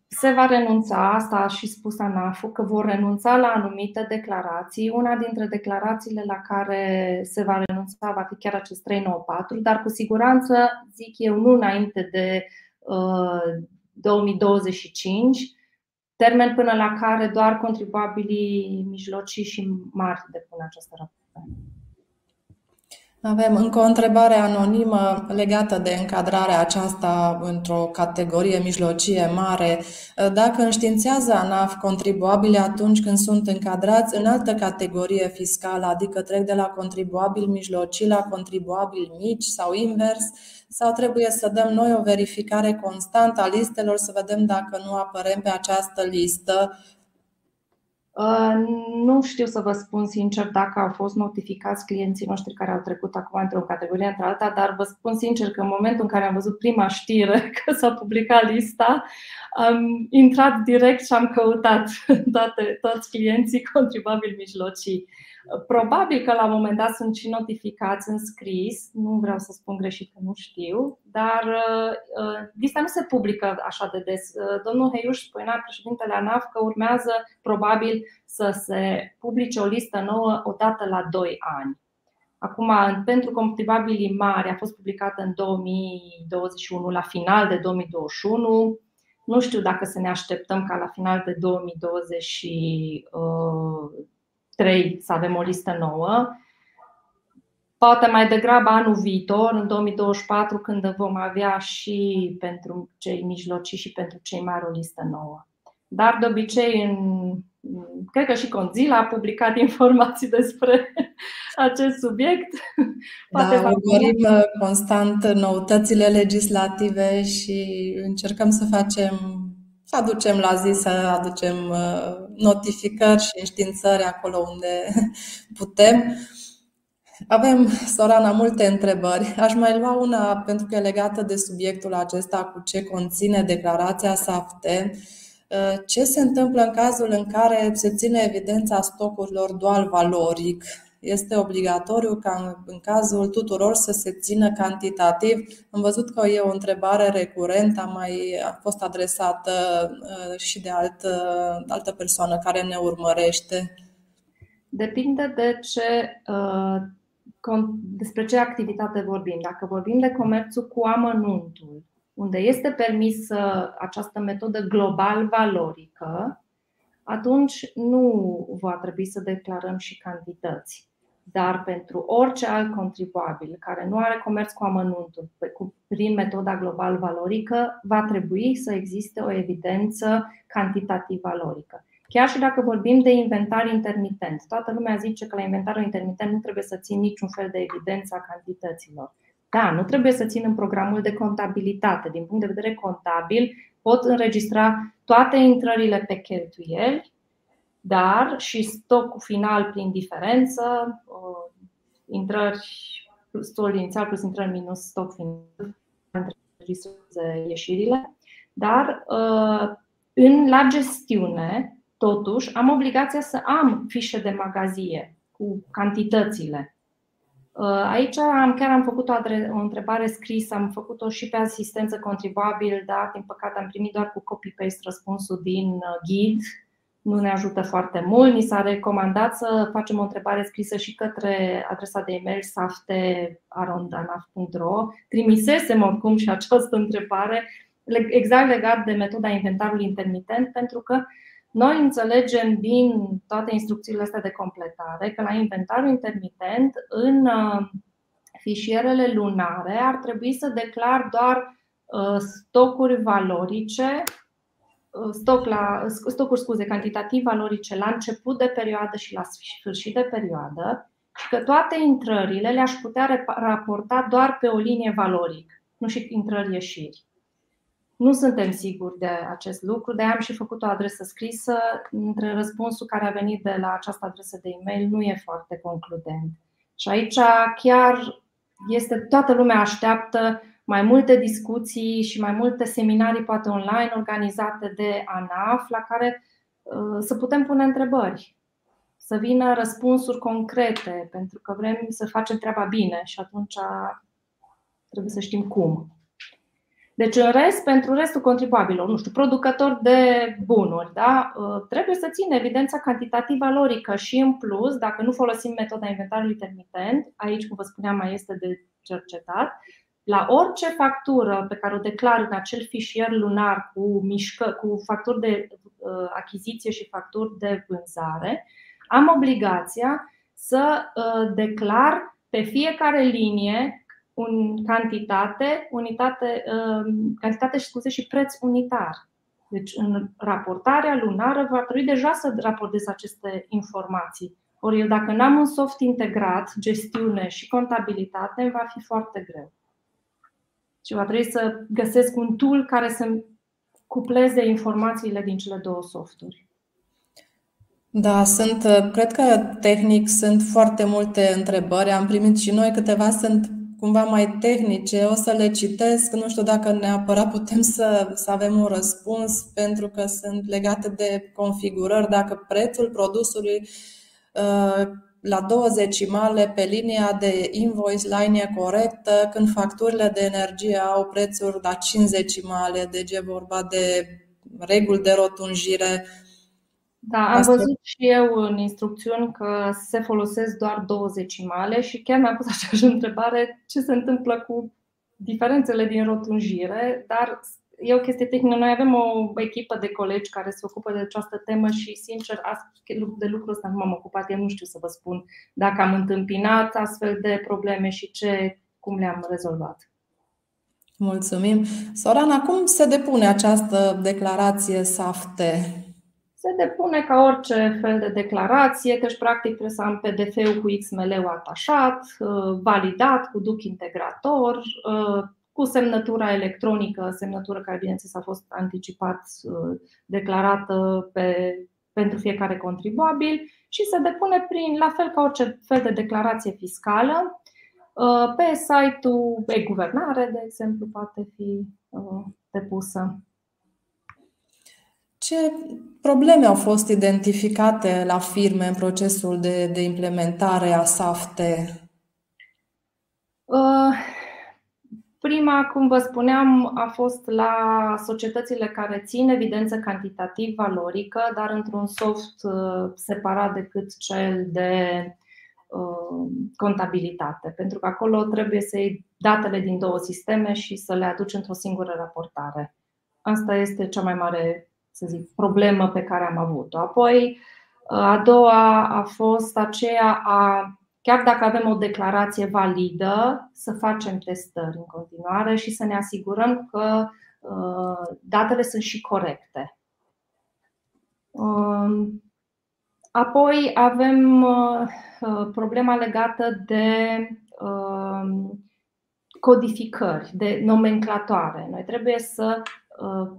se va renunța, asta a și spus ANAF, că vor renunța la anumite declarații. Una dintre declarațiile la care se va renunța va fi chiar acest 394, dar cu siguranță, zic eu, nu înainte de uh, 2025, termen până la care doar contribuabilii mijlocii și mari depun această raportare. Avem încă o întrebare anonimă legată de încadrarea aceasta într-o categorie mijlocie mare. Dacă înștiințează ANAF contribuabile atunci când sunt încadrați în altă categorie fiscală, adică trec de la contribuabil mijlocii la contribuabil mici sau invers, sau trebuie să dăm noi o verificare constantă a listelor să vedem dacă nu apărem pe această listă Uh, nu știu să vă spun sincer dacă au fost notificați clienții noștri care au trecut acum într-o categorie între alta, dar vă spun sincer că în momentul în care am văzut prima știre că s-a publicat lista, am intrat direct și am căutat toate, toți clienții contribabili mijlocii. Probabil că la un moment dat sunt și notificați în scris, nu vreau să spun greșit că nu știu, dar uh, lista nu se publică așa de des. Uh, domnul Heiuș spunea, președintele ANAF, că urmează probabil să se publice o listă nouă odată la 2 ani. Acum, pentru contribuabilii mari a fost publicată în 2021, la final de 2021. Nu știu dacă să ne așteptăm ca la final de 2020 3 să avem o listă nouă. Poate mai degrabă anul viitor, în 2024, când vom avea și pentru cei mijlocii și pentru cei mari o listă nouă. Dar de obicei, în, cred că și Conzila a publicat informații despre acest subiect. Poate da, urmărim uh, constant noutățile legislative și încercăm să facem să aducem la zi, să aducem uh, notificări și înștiințări acolo unde putem. Avem, Sorana, multe întrebări. Aș mai lua una pentru că e legată de subiectul acesta cu ce conține declarația SAFTE. Uh, ce se întâmplă în cazul în care se ține evidența stocurilor dual valoric? Este obligatoriu ca în cazul tuturor să se țină cantitativ. Am văzut că e o întrebare recurentă, a mai a fost adresată uh, și de altă, altă persoană care ne urmărește. Depinde de ce uh, despre ce activitate vorbim. Dacă vorbim de comerțul cu amănuntul, unde este permisă această metodă global valorică, atunci nu va trebui să declarăm și cantități. Dar pentru orice alt contribuabil care nu are comerț cu amănuntul prin metoda global valorică, va trebui să existe o evidență cantitativ valorică. Chiar și dacă vorbim de inventar intermitent, toată lumea zice că la inventarul intermitent nu trebuie să țin niciun fel de evidență a cantităților. Da, nu trebuie să țin în programul de contabilitate. Din punct de vedere contabil, pot înregistra toate intrările pe cheltuieli, dar și stocul final prin diferență, uh, intrări stocul inițial plus intrări minus stoc final, înregistreze ieșirile. Dar uh, în, la gestiune, totuși, am obligația să am fișe de magazie cu cantitățile. Uh, aici am, chiar am făcut o, adre- o întrebare scrisă, am făcut-o și pe asistență contribuabil, dar din păcate am primit doar cu copy-paste răspunsul din ghid nu ne ajută foarte mult. Ni s-a recomandat să facem o întrebare scrisă și către adresa de e-mail safte.arondanaf.ro. Trimisesem oricum și această întrebare exact legat de metoda inventarului intermitent, pentru că noi înțelegem din toate instrucțiile astea de completare că la inventarul intermitent, în uh, fișierele lunare, ar trebui să declar doar uh, stocuri valorice stoc la, stocuri scuze, cantitativ valorice la început de perioadă și la sfârșit de perioadă și că toate intrările le-aș putea raporta doar pe o linie valoric, nu și intrări-ieșiri. Nu suntem siguri de acest lucru, de am și făcut o adresă scrisă. Între răspunsul care a venit de la această adresă de e-mail nu e foarte concludent. Și aici chiar este toată lumea așteaptă mai multe discuții și mai multe seminarii, poate online, organizate de ANAF, la care uh, să putem pune întrebări, să vină răspunsuri concrete, pentru că vrem să facem treaba bine și atunci trebuie să știm cum. Deci, în rest, pentru restul contribuabilor, nu știu, producători de bunuri, da, uh, trebuie să țină evidența cantitativă valorică și, în plus, dacă nu folosim metoda inventarului intermitent, aici, cum vă spuneam, mai este de cercetat, la orice factură pe care o declar în acel fișier lunar cu, mișcă, cu facturi de uh, achiziție și facturi de vânzare, am obligația să uh, declar pe fiecare linie un cantitate, unitate, uh, cantitate și scuze și preț unitar. Deci în raportarea lunară va trebui deja să raportez aceste informații. Ori eu dacă n-am un soft integrat, gestiune și contabilitate, va fi foarte greu și va trebui să găsesc un tool care să cupleze informațiile din cele două softuri. Da, sunt, cred că tehnic sunt foarte multe întrebări. Am primit și noi câteva, sunt cumva mai tehnice. O să le citesc. Nu știu dacă neapărat putem să, să avem un răspuns, pentru că sunt legate de configurări. Dacă prețul produsului uh, la două decimale pe linia de invoice line e corectă, când facturile de energie au prețuri la 5 decimale, deci e vorba de reguli de rotunjire. Da, am Asta... văzut și eu în instrucțiuni că se folosesc doar două decimale și chiar mi-am pus aceeași întrebare ce se întâmplă cu diferențele din rotunjire, dar e o chestie tehnică. Noi avem o echipă de colegi care se ocupă de această temă și, sincer, de lucrul ăsta nu m-am ocupat. Eu nu știu să vă spun dacă am întâmpinat astfel de probleme și ce, cum le-am rezolvat. Mulțumim. Sorana, cum se depune această declarație SAFTE? Se depune ca orice fel de declarație, deci practic trebuie să am PDF-ul cu XML-ul atașat, validat cu duc integrator, cu semnătura electronică, semnătură care, bineînțeles, a fost anticipat uh, declarată pe, pentru fiecare contribuabil și se depune prin, la fel ca orice fel de declarație fiscală, uh, pe site-ul e-guvernare, de exemplu, poate fi uh, depusă. Ce probleme au fost identificate la firme în procesul de, de implementare a SAFTE? Prima, cum vă spuneam, a fost la societățile care țin evidență cantitativ valorică, dar într-un soft uh, separat decât cel de contabilitate, pentru că acolo trebuie să iei datele din două sisteme și să le aduci într-o singură raportare. Asta este cea mai mare, să zic, problemă pe care am avut-o. Apoi, a doua a fost aceea a, chiar dacă avem o declarație validă, să facem testări în continuare și să ne asigurăm că datele sunt și corecte. Apoi avem problema legată de codificări, de nomenclatoare. Noi trebuie să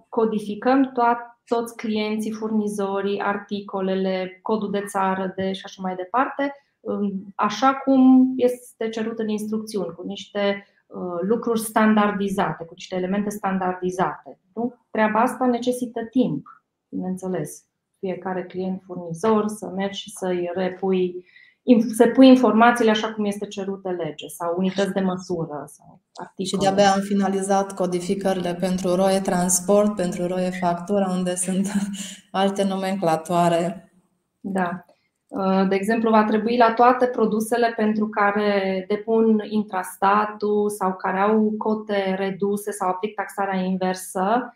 codificăm toți clienții, furnizorii, articolele, codul de țară de și așa mai departe, așa cum este cerut în instrucțiuni, cu niște lucruri standardizate, cu niște elemente standardizate. Nu? Treaba asta necesită timp, bineînțeles. Fiecare client furnizor să mergi și să-i repui să pui informațiile așa cum este cerut de lege sau unități de măsură sau articole. Și de-abia am finalizat codificările pentru roie transport, pentru roie factură, unde sunt alte nomenclatoare. Da. De exemplu, va trebui la toate produsele pentru care depun intrastatul sau care au cote reduse sau aplic taxarea inversă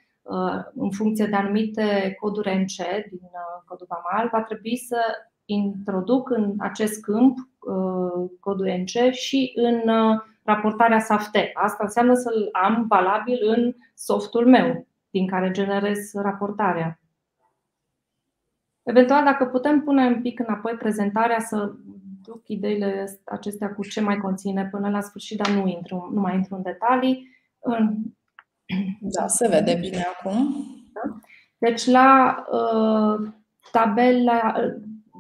în funcție de anumite coduri NC din codul VAMAL, va trebui să introduc în acest câmp uh, codul NC și în uh, raportarea SAFTE. Asta înseamnă să-l am valabil în softul meu din care generez raportarea. Eventual, dacă putem pune un pic înapoi prezentarea să duc ideile acestea cu ce mai conține până la sfârșit, dar nu, intru, nu mai intru în detalii. Da, se vede bine acum. Da? Deci la uh, tabela,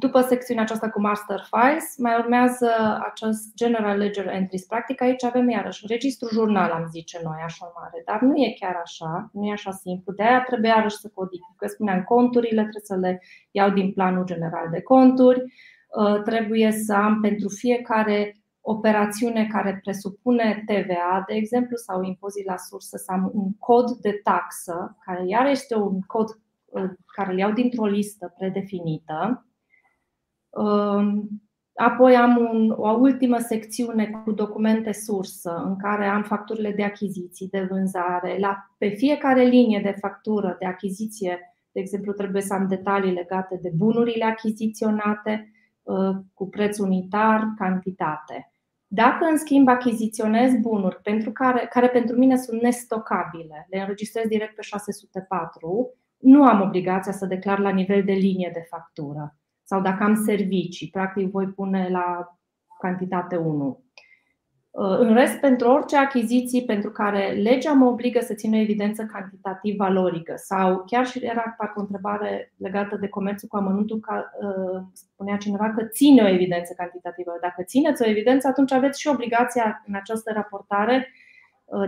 după secțiunea aceasta cu Master Files, mai urmează acest General Ledger Entries. Practic aici avem iarăși registru jurnal, am zice noi, așa mare, dar nu e chiar așa, nu e așa simplu. De aia trebuie iarăși să codific. Că spuneam, conturile trebuie să le iau din planul general de conturi, uh, trebuie să am pentru fiecare operațiune care presupune TVA, de exemplu, sau impozit la sursă, să am un cod de taxă, care iar este un cod uh, care îl iau dintr-o listă predefinită Apoi am un, o ultimă secțiune cu documente sursă în care am facturile de achiziții, de vânzare. La, pe fiecare linie de factură de achiziție, de exemplu, trebuie să am detalii legate de bunurile achiziționate uh, cu preț unitar, cantitate. Dacă, în schimb, achiziționez bunuri pentru care, care pentru mine sunt nestocabile, le înregistrez direct pe 604, nu am obligația să declar la nivel de linie de factură sau dacă am servicii, practic voi pune la cantitate 1. Uh, în rest, pentru orice achiziții pentru care legea mă obligă să țin o evidență cantitativ valorică sau chiar și era parcă o întrebare legată de comerțul cu amănuntul, ca, uh, spunea cineva că ține o evidență cantitativă. Dacă țineți o evidență, atunci aveți și obligația în această raportare Uh,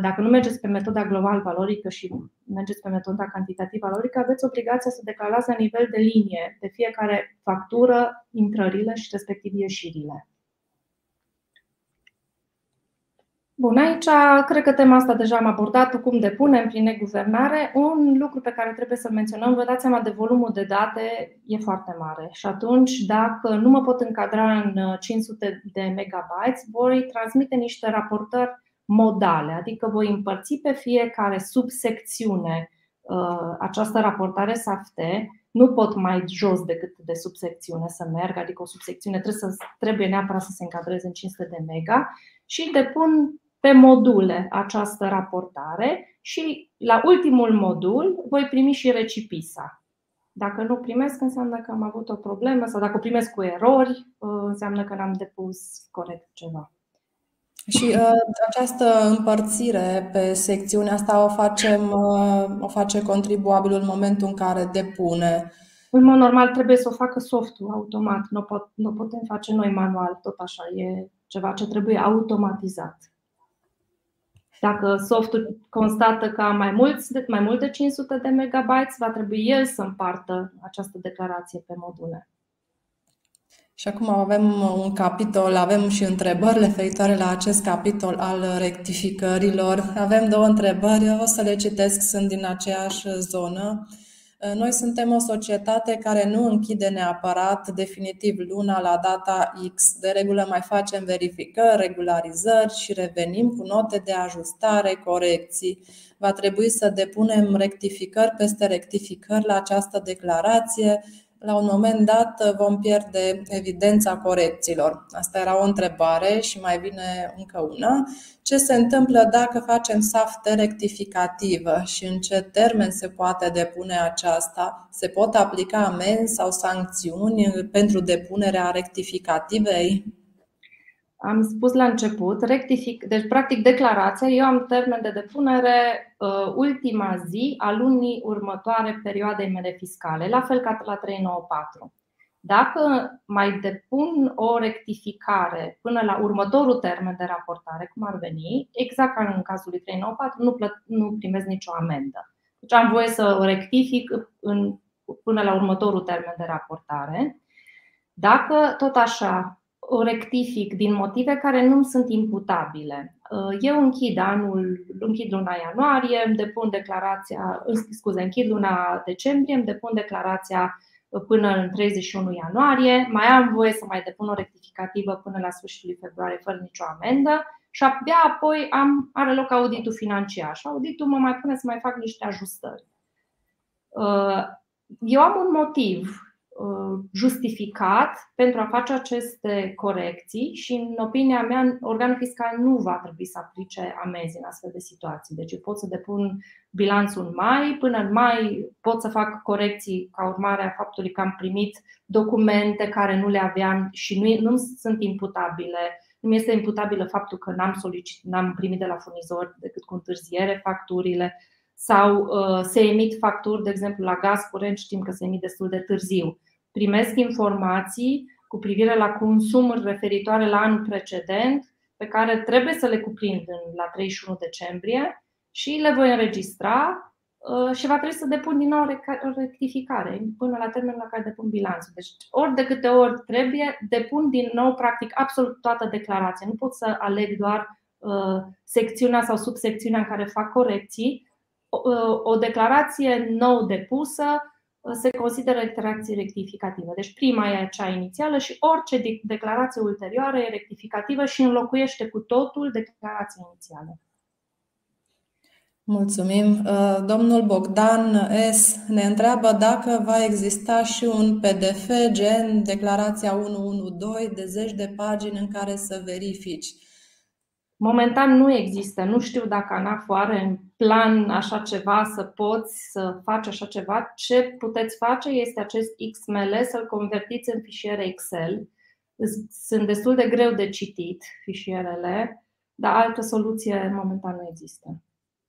dacă nu mergeți pe metoda global valorică și mergeți pe metoda cantitativ valorică, aveți obligația să declarați la nivel de linie de fiecare factură intrările și respectiv ieșirile. Bun, aici cred că tema asta deja am abordat-o, cum depunem prin e-guvernare. Un lucru pe care trebuie să-l menționăm, vă dați seama de volumul de date, e foarte mare. Și atunci, dacă nu mă pot încadra în 500 de megabytes, voi transmite niște raportări modale, adică voi împărți pe fiecare subsecțiune uh, această raportare SAFT, nu pot mai jos decât de subsecțiune să merg, adică o subsecțiune trebuie, să, trebuie neapărat să se încadreze în 500 de mega și depun pe module această raportare și la ultimul modul voi primi și recipisa. Dacă nu primesc, înseamnă că am avut o problemă sau dacă primesc cu erori, uh, înseamnă că n-am depus corect ceva. Și uh, această împărțire pe secțiunea asta o facem, uh, o face contribuabilul în momentul în care depune. În mod normal trebuie să o facă softul automat, nu, pot, nu putem face noi manual, tot așa, e ceva ce trebuie automatizat. Dacă softul constată că am mai, mulți, mai mult de 500 de megabytes, va trebui el să împartă această declarație pe module. Și acum avem un capitol, avem și întrebări referitoare la acest capitol al rectificărilor. Avem două întrebări, o să le citesc, sunt din aceeași zonă. Noi suntem o societate care nu închide neapărat definitiv luna la data X. De regulă mai facem verificări, regularizări și revenim cu note de ajustare, corecții. Va trebui să depunem rectificări peste rectificări la această declarație la un moment dat vom pierde evidența corecțiilor? Asta era o întrebare și mai vine încă una. Ce se întâmplă dacă facem safte rectificativă și în ce termen se poate depune aceasta? Se pot aplica amenzi sau sancțiuni pentru depunerea rectificativei? Am spus la început, rectific, deci practic declarația, eu am termen de depunere uh, ultima zi a lunii următoare perioadei mele fiscale, la fel ca la 394. Dacă mai depun o rectificare până la următorul termen de raportare, cum ar veni, exact ca în cazul lui 394, nu, plăt, nu primesc nicio amendă. Deci am voie să o rectific în, până la următorul termen de raportare. Dacă tot așa o rectific din motive care nu sunt imputabile. Uh, eu închid anul, închid luna ianuarie, îmi depun declarația, scuze, închid luna decembrie, îmi depun declarația până în 31 ianuarie, mai am voie să mai depun o rectificativă până la sfârșitul februarie fără nicio amendă și abia apoi am, are loc auditul financiar și auditul mă mai pune să mai fac niște ajustări. Uh, eu am un motiv Uh, justificat pentru a face aceste corecții și, în opinia mea, organul fiscal nu va trebui să aplice amenzi în astfel de situații. Deci eu pot să depun bilanțul în mai, până în mai pot să fac corecții ca urmare a faptului că am primit documente care nu le aveam și nu, nu sunt imputabile. Nu mi este imputabilă faptul că n-am, solicit, n-am primit de la furnizor decât cu întârziere facturile sau uh, se emit facturi, de exemplu, la gaz curent, știm că se emit destul de târziu. Primesc informații cu privire la consumuri referitoare la anul precedent, pe care trebuie să le cuprind la 31 decembrie și le voi înregistra uh, și va trebui să depun din nou rectificare până la termenul la care depun bilanțul. Deci ori de câte ori trebuie, depun din nou practic absolut toată declarația. Nu pot să aleg doar uh, secțiunea sau subsecțiunea în care fac corecții, o declarație nou depusă se consideră declarație rectificativă. Deci prima e cea inițială și orice declarație ulterioară e rectificativă și înlocuiește cu totul declarația inițială. Mulțumim. Uh, domnul Bogdan S. ne întreabă dacă va exista și un PDF gen declarația 112 de zeci de pagini în care să verifici Momentan nu există, nu știu dacă ANAF are în plan așa ceva, să poți să faci așa ceva. Ce puteți face este acest XML să-l convertiți în fișiere Excel. Sunt destul de greu de citit fișierele, dar altă soluție momentan nu există.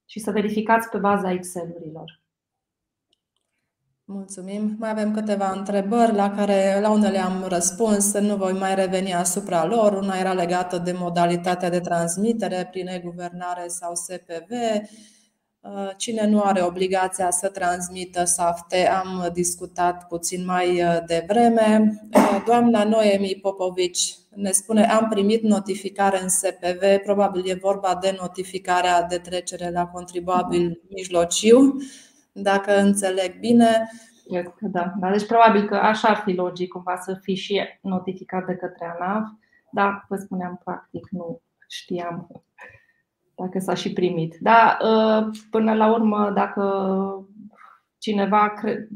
Și să verificați pe baza Excel-urilor. Mulțumim. Mai avem câteva întrebări la care la unele am răspuns, nu voi mai reveni asupra lor. Una era legată de modalitatea de transmitere prin e-guvernare sau SPV. Uh, cine nu are obligația să transmită SAFTE, am discutat puțin mai uh, devreme. Uh, doamna Noemi Popovici ne spune am primit notificare în SPV, probabil e vorba de notificarea de trecere la contribuabil mijlociu dacă înțeleg bine. Cred că da. da. Deci probabil că așa ar fi logic cumva să fii și notificat de către ANAF, dar vă spuneam practic nu știam dacă s-a și primit. Da, ă, până la urmă, dacă cineva,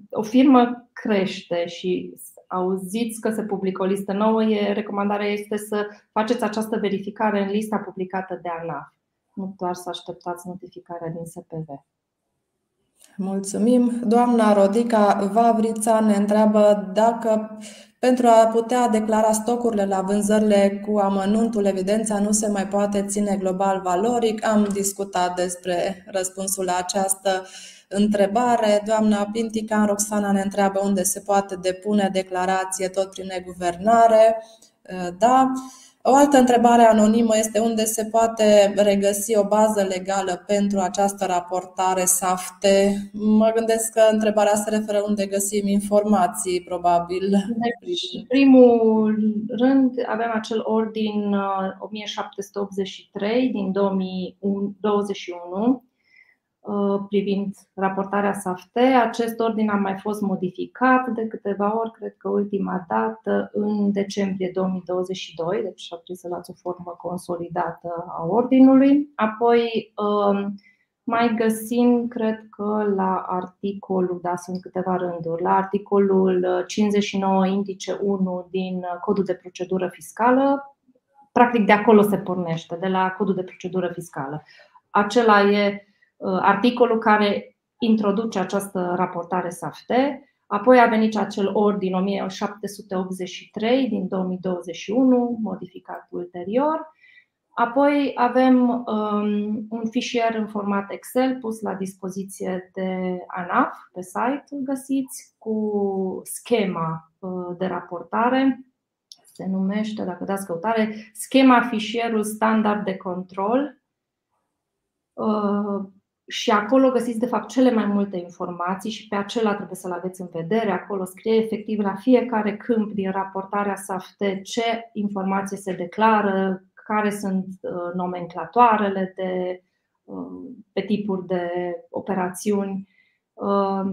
o firmă crește și auziți că se publică o listă nouă, e, recomandarea este să faceți această verificare în lista publicată de ANAF, nu doar să așteptați notificarea din SPV. Mulțumim. Doamna Rodica Vavrița ne întreabă dacă pentru a putea declara stocurile la vânzările cu amănuntul, evidența nu se mai poate ține global valoric. Am discutat despre răspunsul la această întrebare. Doamna Pintica Roxana ne întreabă unde se poate depune declarație tot prin neguvernare. Da. O altă întrebare anonimă este unde se poate regăsi o bază legală pentru această raportare SAFTE. Mă gândesc că întrebarea se referă unde găsim informații, probabil. Deci, în primul rând, avem acel ordin 1783 uh, din 2021 Uh, privind raportarea SAFTE. Acest ordin a mai fost modificat de câteva ori, cred că ultima dată în decembrie 2022, deci a trebuit să luați o formă consolidată a ordinului. Apoi um, mai găsim, cred că la articolul, da, sunt câteva rânduri, la articolul 59 indice 1 din Codul de procedură fiscală, practic de acolo se pornește, de la Codul de procedură fiscală. Acela e Uh, articolul care introduce această raportare SAFTE. Apoi a venit acel ordin 1783 din 2021, modificat ulterior. Apoi avem um, un fișier în format Excel pus la dispoziție de ANAF pe site, îl găsiți, cu schema uh, de raportare. Se numește, dacă dați căutare, schema fișierul standard de control. Uh, și acolo găsiți de fapt cele mai multe informații și pe acela trebuie să-l aveți în vedere. Acolo scrie efectiv la fiecare câmp din raportarea SAFTE ce informație se declară, care sunt uh, nomenclatoarele de, uh, pe tipuri de operațiuni, uh,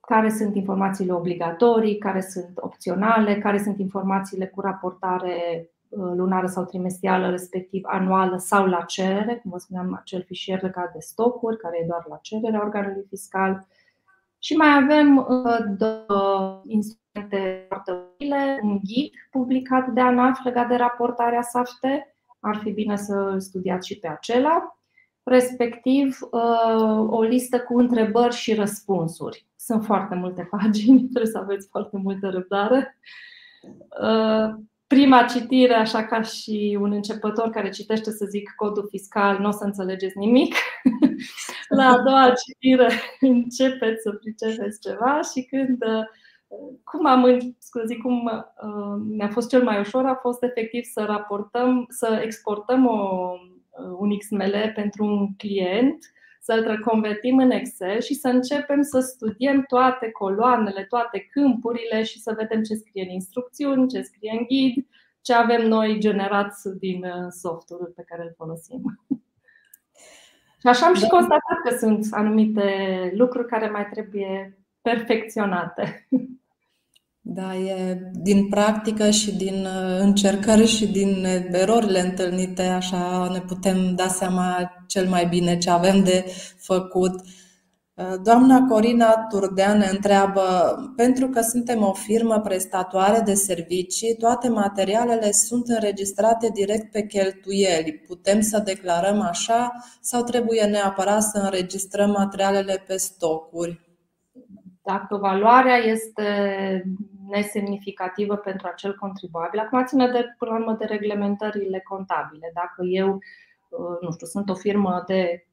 care sunt informațiile obligatorii, care sunt opționale, care sunt informațiile cu raportare Uh, lunară sau trimestrială, respectiv anuală sau la cerere, cum vă spuneam, acel fișier legat de stocuri, care e doar la cererea organului fiscal. Și mai avem uh, două instrumente foarte utile, un ghid publicat de ANAF legat de raportarea SAFTE, ar fi bine să îl studiați și pe acela, respectiv uh, o listă cu întrebări și răspunsuri. Sunt foarte multe pagini, trebuie să aveți foarte multă răbdare prima citire, așa ca și un începător care citește, să zic, codul fiscal, nu o să înțelegeți nimic. La a doua citire începeți să pricepeți ceva și când cum am, scuze, cum uh, mi-a fost cel mai ușor a fost efectiv să raportăm, să exportăm o, un XML pentru un client să-l convertim în Excel și să începem să studiem toate coloanele, toate câmpurile și să vedem ce scrie în instrucțiuni, ce scrie în ghid, ce avem noi generat din uh, softul pe care îl folosim. Și așa am și da. constatat că sunt anumite lucruri care mai trebuie perfecționate. Da, e din practică și din uh, încercări și din erorile întâlnite, așa ne putem da seama cel mai bine ce avem de făcut. Uh, doamna Corina Turdean ne întreabă, pentru că suntem o firmă prestatoare de servicii, toate materialele sunt înregistrate direct pe cheltuieli. Putem să declarăm așa sau trebuie neapărat să înregistrăm materialele pe stocuri? Dacă valoarea este nesemnificativă pentru acel contribuabil, acum ține de, până la urmă, de reglementările contabile. Dacă eu, uh, nu știu, sunt o firmă de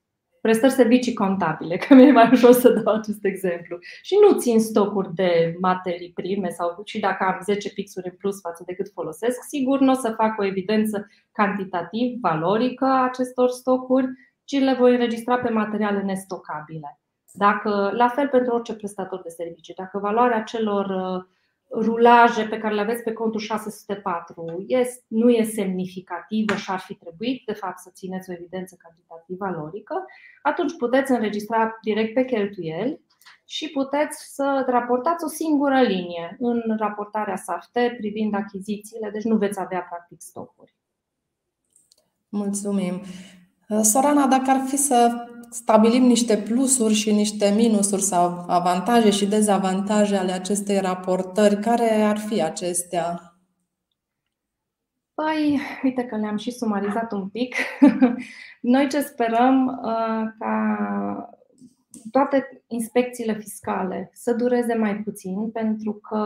prestări servicii contabile, că mi-e mai ușor să dau acest exemplu, și nu țin stocuri de materii prime sau și dacă am 10 pixuri în plus față de cât folosesc, sigur nu o să fac o evidență cantitativ, valorică a acestor stocuri, ci le voi înregistra pe materiale nestocabile. Dacă, la fel pentru orice prestator de servicii, dacă valoarea celor uh, rulaje pe care le aveți pe contul 604 este, nu e semnificativă și ar fi trebuit, de fapt, să țineți o evidență cantitativă valorică, atunci puteți înregistra direct pe cheltuieli și puteți să raportați o singură linie în raportarea SAFTE privind achizițiile, deci nu veți avea practic stocuri. Mulțumim. Sorana, dacă ar fi să stabilim niște plusuri și niște minusuri sau avantaje și dezavantaje ale acestei raportări, care ar fi acestea? Păi, uite că le-am și sumarizat un pic. Noi ce sperăm uh, ca toate inspecțiile fiscale să dureze mai puțin, pentru că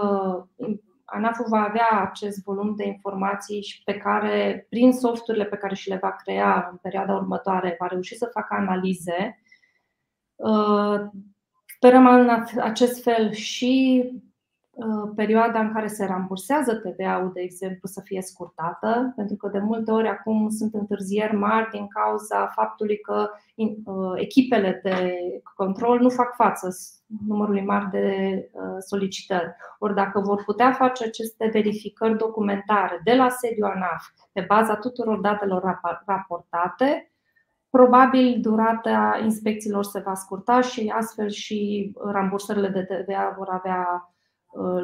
ANAF-ul va avea acest volum de informații și pe care, prin softurile pe care și le va crea în perioada următoare, va reuși să facă analize. Uh, sperăm în acest fel și Uh, perioada în care se rambursează TVA-ul, de exemplu, să fie scurtată, pentru că de multe ori acum sunt întârzieri mari din cauza faptului că uh, echipele de control nu fac față numărului mari de uh, solicitări. Ori dacă vor putea face aceste verificări documentare de la sediu ANAF, pe baza tuturor datelor raportate, Probabil durata inspecțiilor se va scurta și astfel și rambursările de TVA vor avea uh,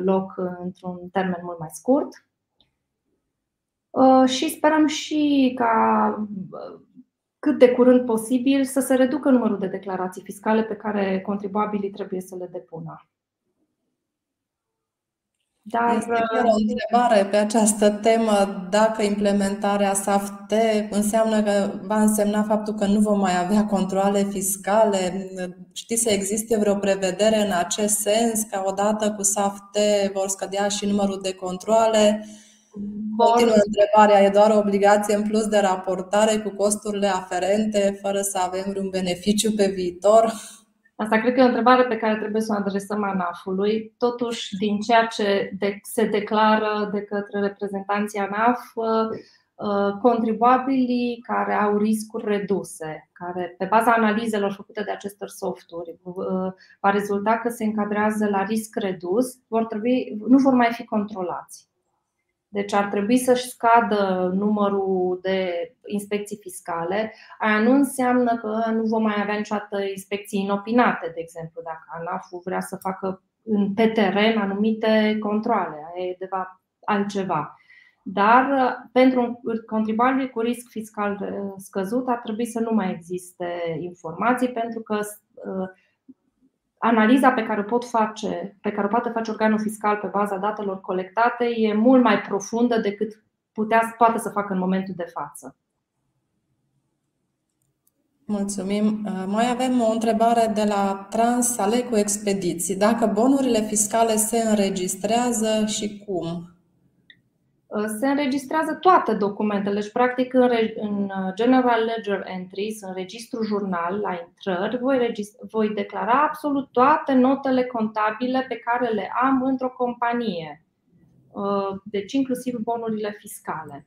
loc într-un termen mult mai scurt. Uh, și sperăm și ca uh, cât de curând posibil să se reducă numărul de declarații fiscale pe care contribuabilii trebuie să le depună. Dar... Este chiar o întrebare pe această temă. Dacă implementarea SAFT înseamnă că va însemna faptul că nu vom mai avea controle fiscale? Știți să existe vreo prevedere în acest sens, că odată cu SAFT vor scădea și numărul de controle? Continuă întrebarea, e doar o obligație în plus de raportare cu costurile aferente, fără să avem vreun beneficiu pe viitor? Asta cred că e o întrebare pe care trebuie să o adresăm ANAF-ului. Totuși, din ceea ce se declară de către reprezentanții ANAF, uh, uh, contribuabilii care au riscuri reduse, care pe baza analizelor făcute de aceste softuri uh, va rezulta că se încadrează la risc redus, vor trebui, nu vor mai fi controlați. Deci ar trebui să-și scadă numărul de inspecții fiscale. Aia nu înseamnă că nu vom mai avea niciodată inspecții inopinate, de exemplu, dacă ANAF vrea să facă pe teren anumite controle. Aia e de altceva. Dar pentru un contribuabil cu risc fiscal scăzut ar trebui să nu mai existe informații pentru că uh, analiza pe care o pot face, pe care o poate face organul fiscal pe baza datelor colectate e mult mai profundă decât putea, poate să facă în momentul de față. Mulțumim. Uh, mai avem o întrebare de la Transalecu Expediții. Dacă bonurile fiscale se înregistrează și cum? Uh, se înregistrează toate documentele și practic în uh, General Ledger Entries, în registru jurnal la intrări, voi, voi declara absolut toate notele contabile pe care le am într-o companie, uh, deci inclusiv bonurile fiscale.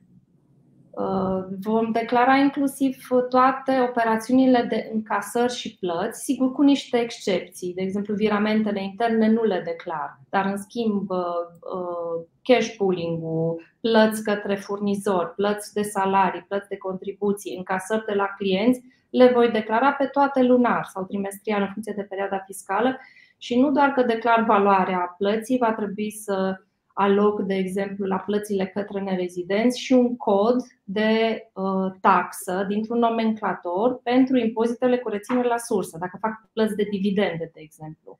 Uh, vom declara inclusiv toate operațiunile de încasări și plăți, sigur cu niște excepții. De exemplu, viramentele interne nu le declar, dar în schimb uh, uh, cash pooling-ul, plăți către furnizori, plăți de salarii, plăți de contribuții, încasări de la clienți, le voi declara pe toate lunar sau trimestrial în funcție de perioada fiscală și nu doar că declar valoarea plății, va trebui să aloc, de exemplu, la plățile către nerezidenți și un cod de uh, taxă dintr-un nomenclator pentru impozitele cu reținere la sursă, dacă fac plăți de dividende, de exemplu,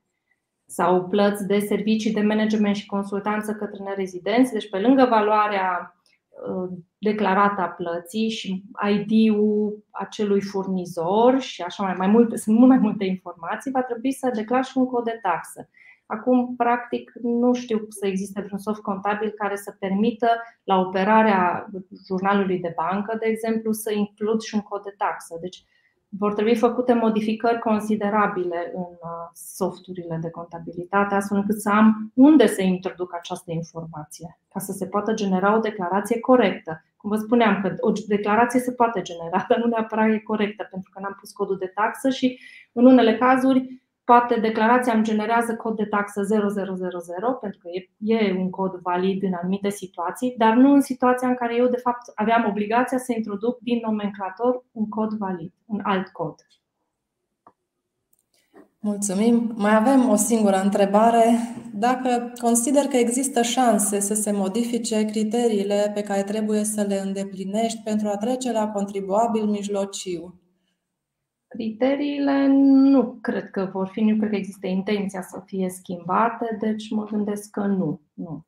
sau plăți de servicii de management și consultanță către nerezidenți. Deci, pe lângă valoarea uh, declarată a plății și ID-ul acelui furnizor și așa mai, mai multe, sunt mult mai multe informații, va trebui să declar și un cod de taxă. Acum, practic, nu știu să existe vreun soft contabil care să permită la operarea jurnalului de bancă, de exemplu, să includ și un cod de taxă. Deci vor trebui făcute modificări considerabile în uh, softurile de contabilitate, astfel încât să am unde să introduc această informație, ca să se poată genera o declarație corectă. Cum vă spuneam, că o declarație se poate genera, dar nu neapărat e corectă, pentru că n-am pus codul de taxă și în unele cazuri Poate declarația îmi generează cod de taxă 0000 pentru că e un cod valid în anumite situații, dar nu în situația în care eu de fapt aveam obligația să introduc din nomenclator un cod valid, un alt cod. Mulțumim. Mai avem o singură întrebare. Dacă consider că există șanse să se modifice criteriile pe care trebuie să le îndeplinești pentru a trece la contribuabil mijlociu, Criteriile nu cred că vor fi, nu cred că există intenția să fie schimbate, deci mă gândesc că nu. nu.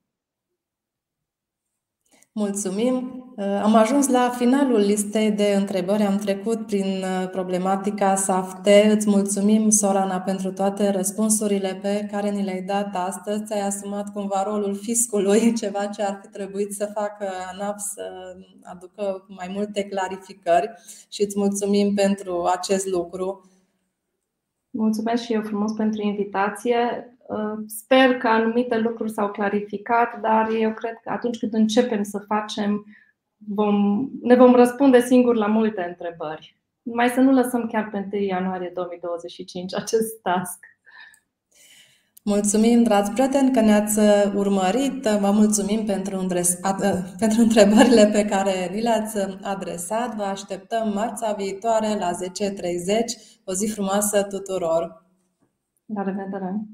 Mulțumim! Uh, am ajuns la finalul listei de întrebări. Am trecut prin uh, problematica SAFT. Îți mulțumim, Sorana, pentru toate răspunsurile pe care ni le-ai dat astăzi. Ți-ai asumat cumva rolul fiscului, ceva ce ar fi trebuit să facă ANAP să aducă mai multe clarificări și îți mulțumim pentru acest lucru. Mulțumesc și eu frumos pentru invitație. Uh, sper că anumite lucruri s-au clarificat, dar eu cred că atunci când începem să facem, vom, ne vom răspunde singuri la multe întrebări. Mai să nu lăsăm chiar pe 1 ianuarie 2025 acest task. Mulțumim, dragi prieteni, că ne-ați urmărit. Vă mulțumim pentru, pentru întrebările pe care ni le-ați adresat. Vă așteptăm marța viitoare la 10.30. O zi frumoasă tuturor! La revedere!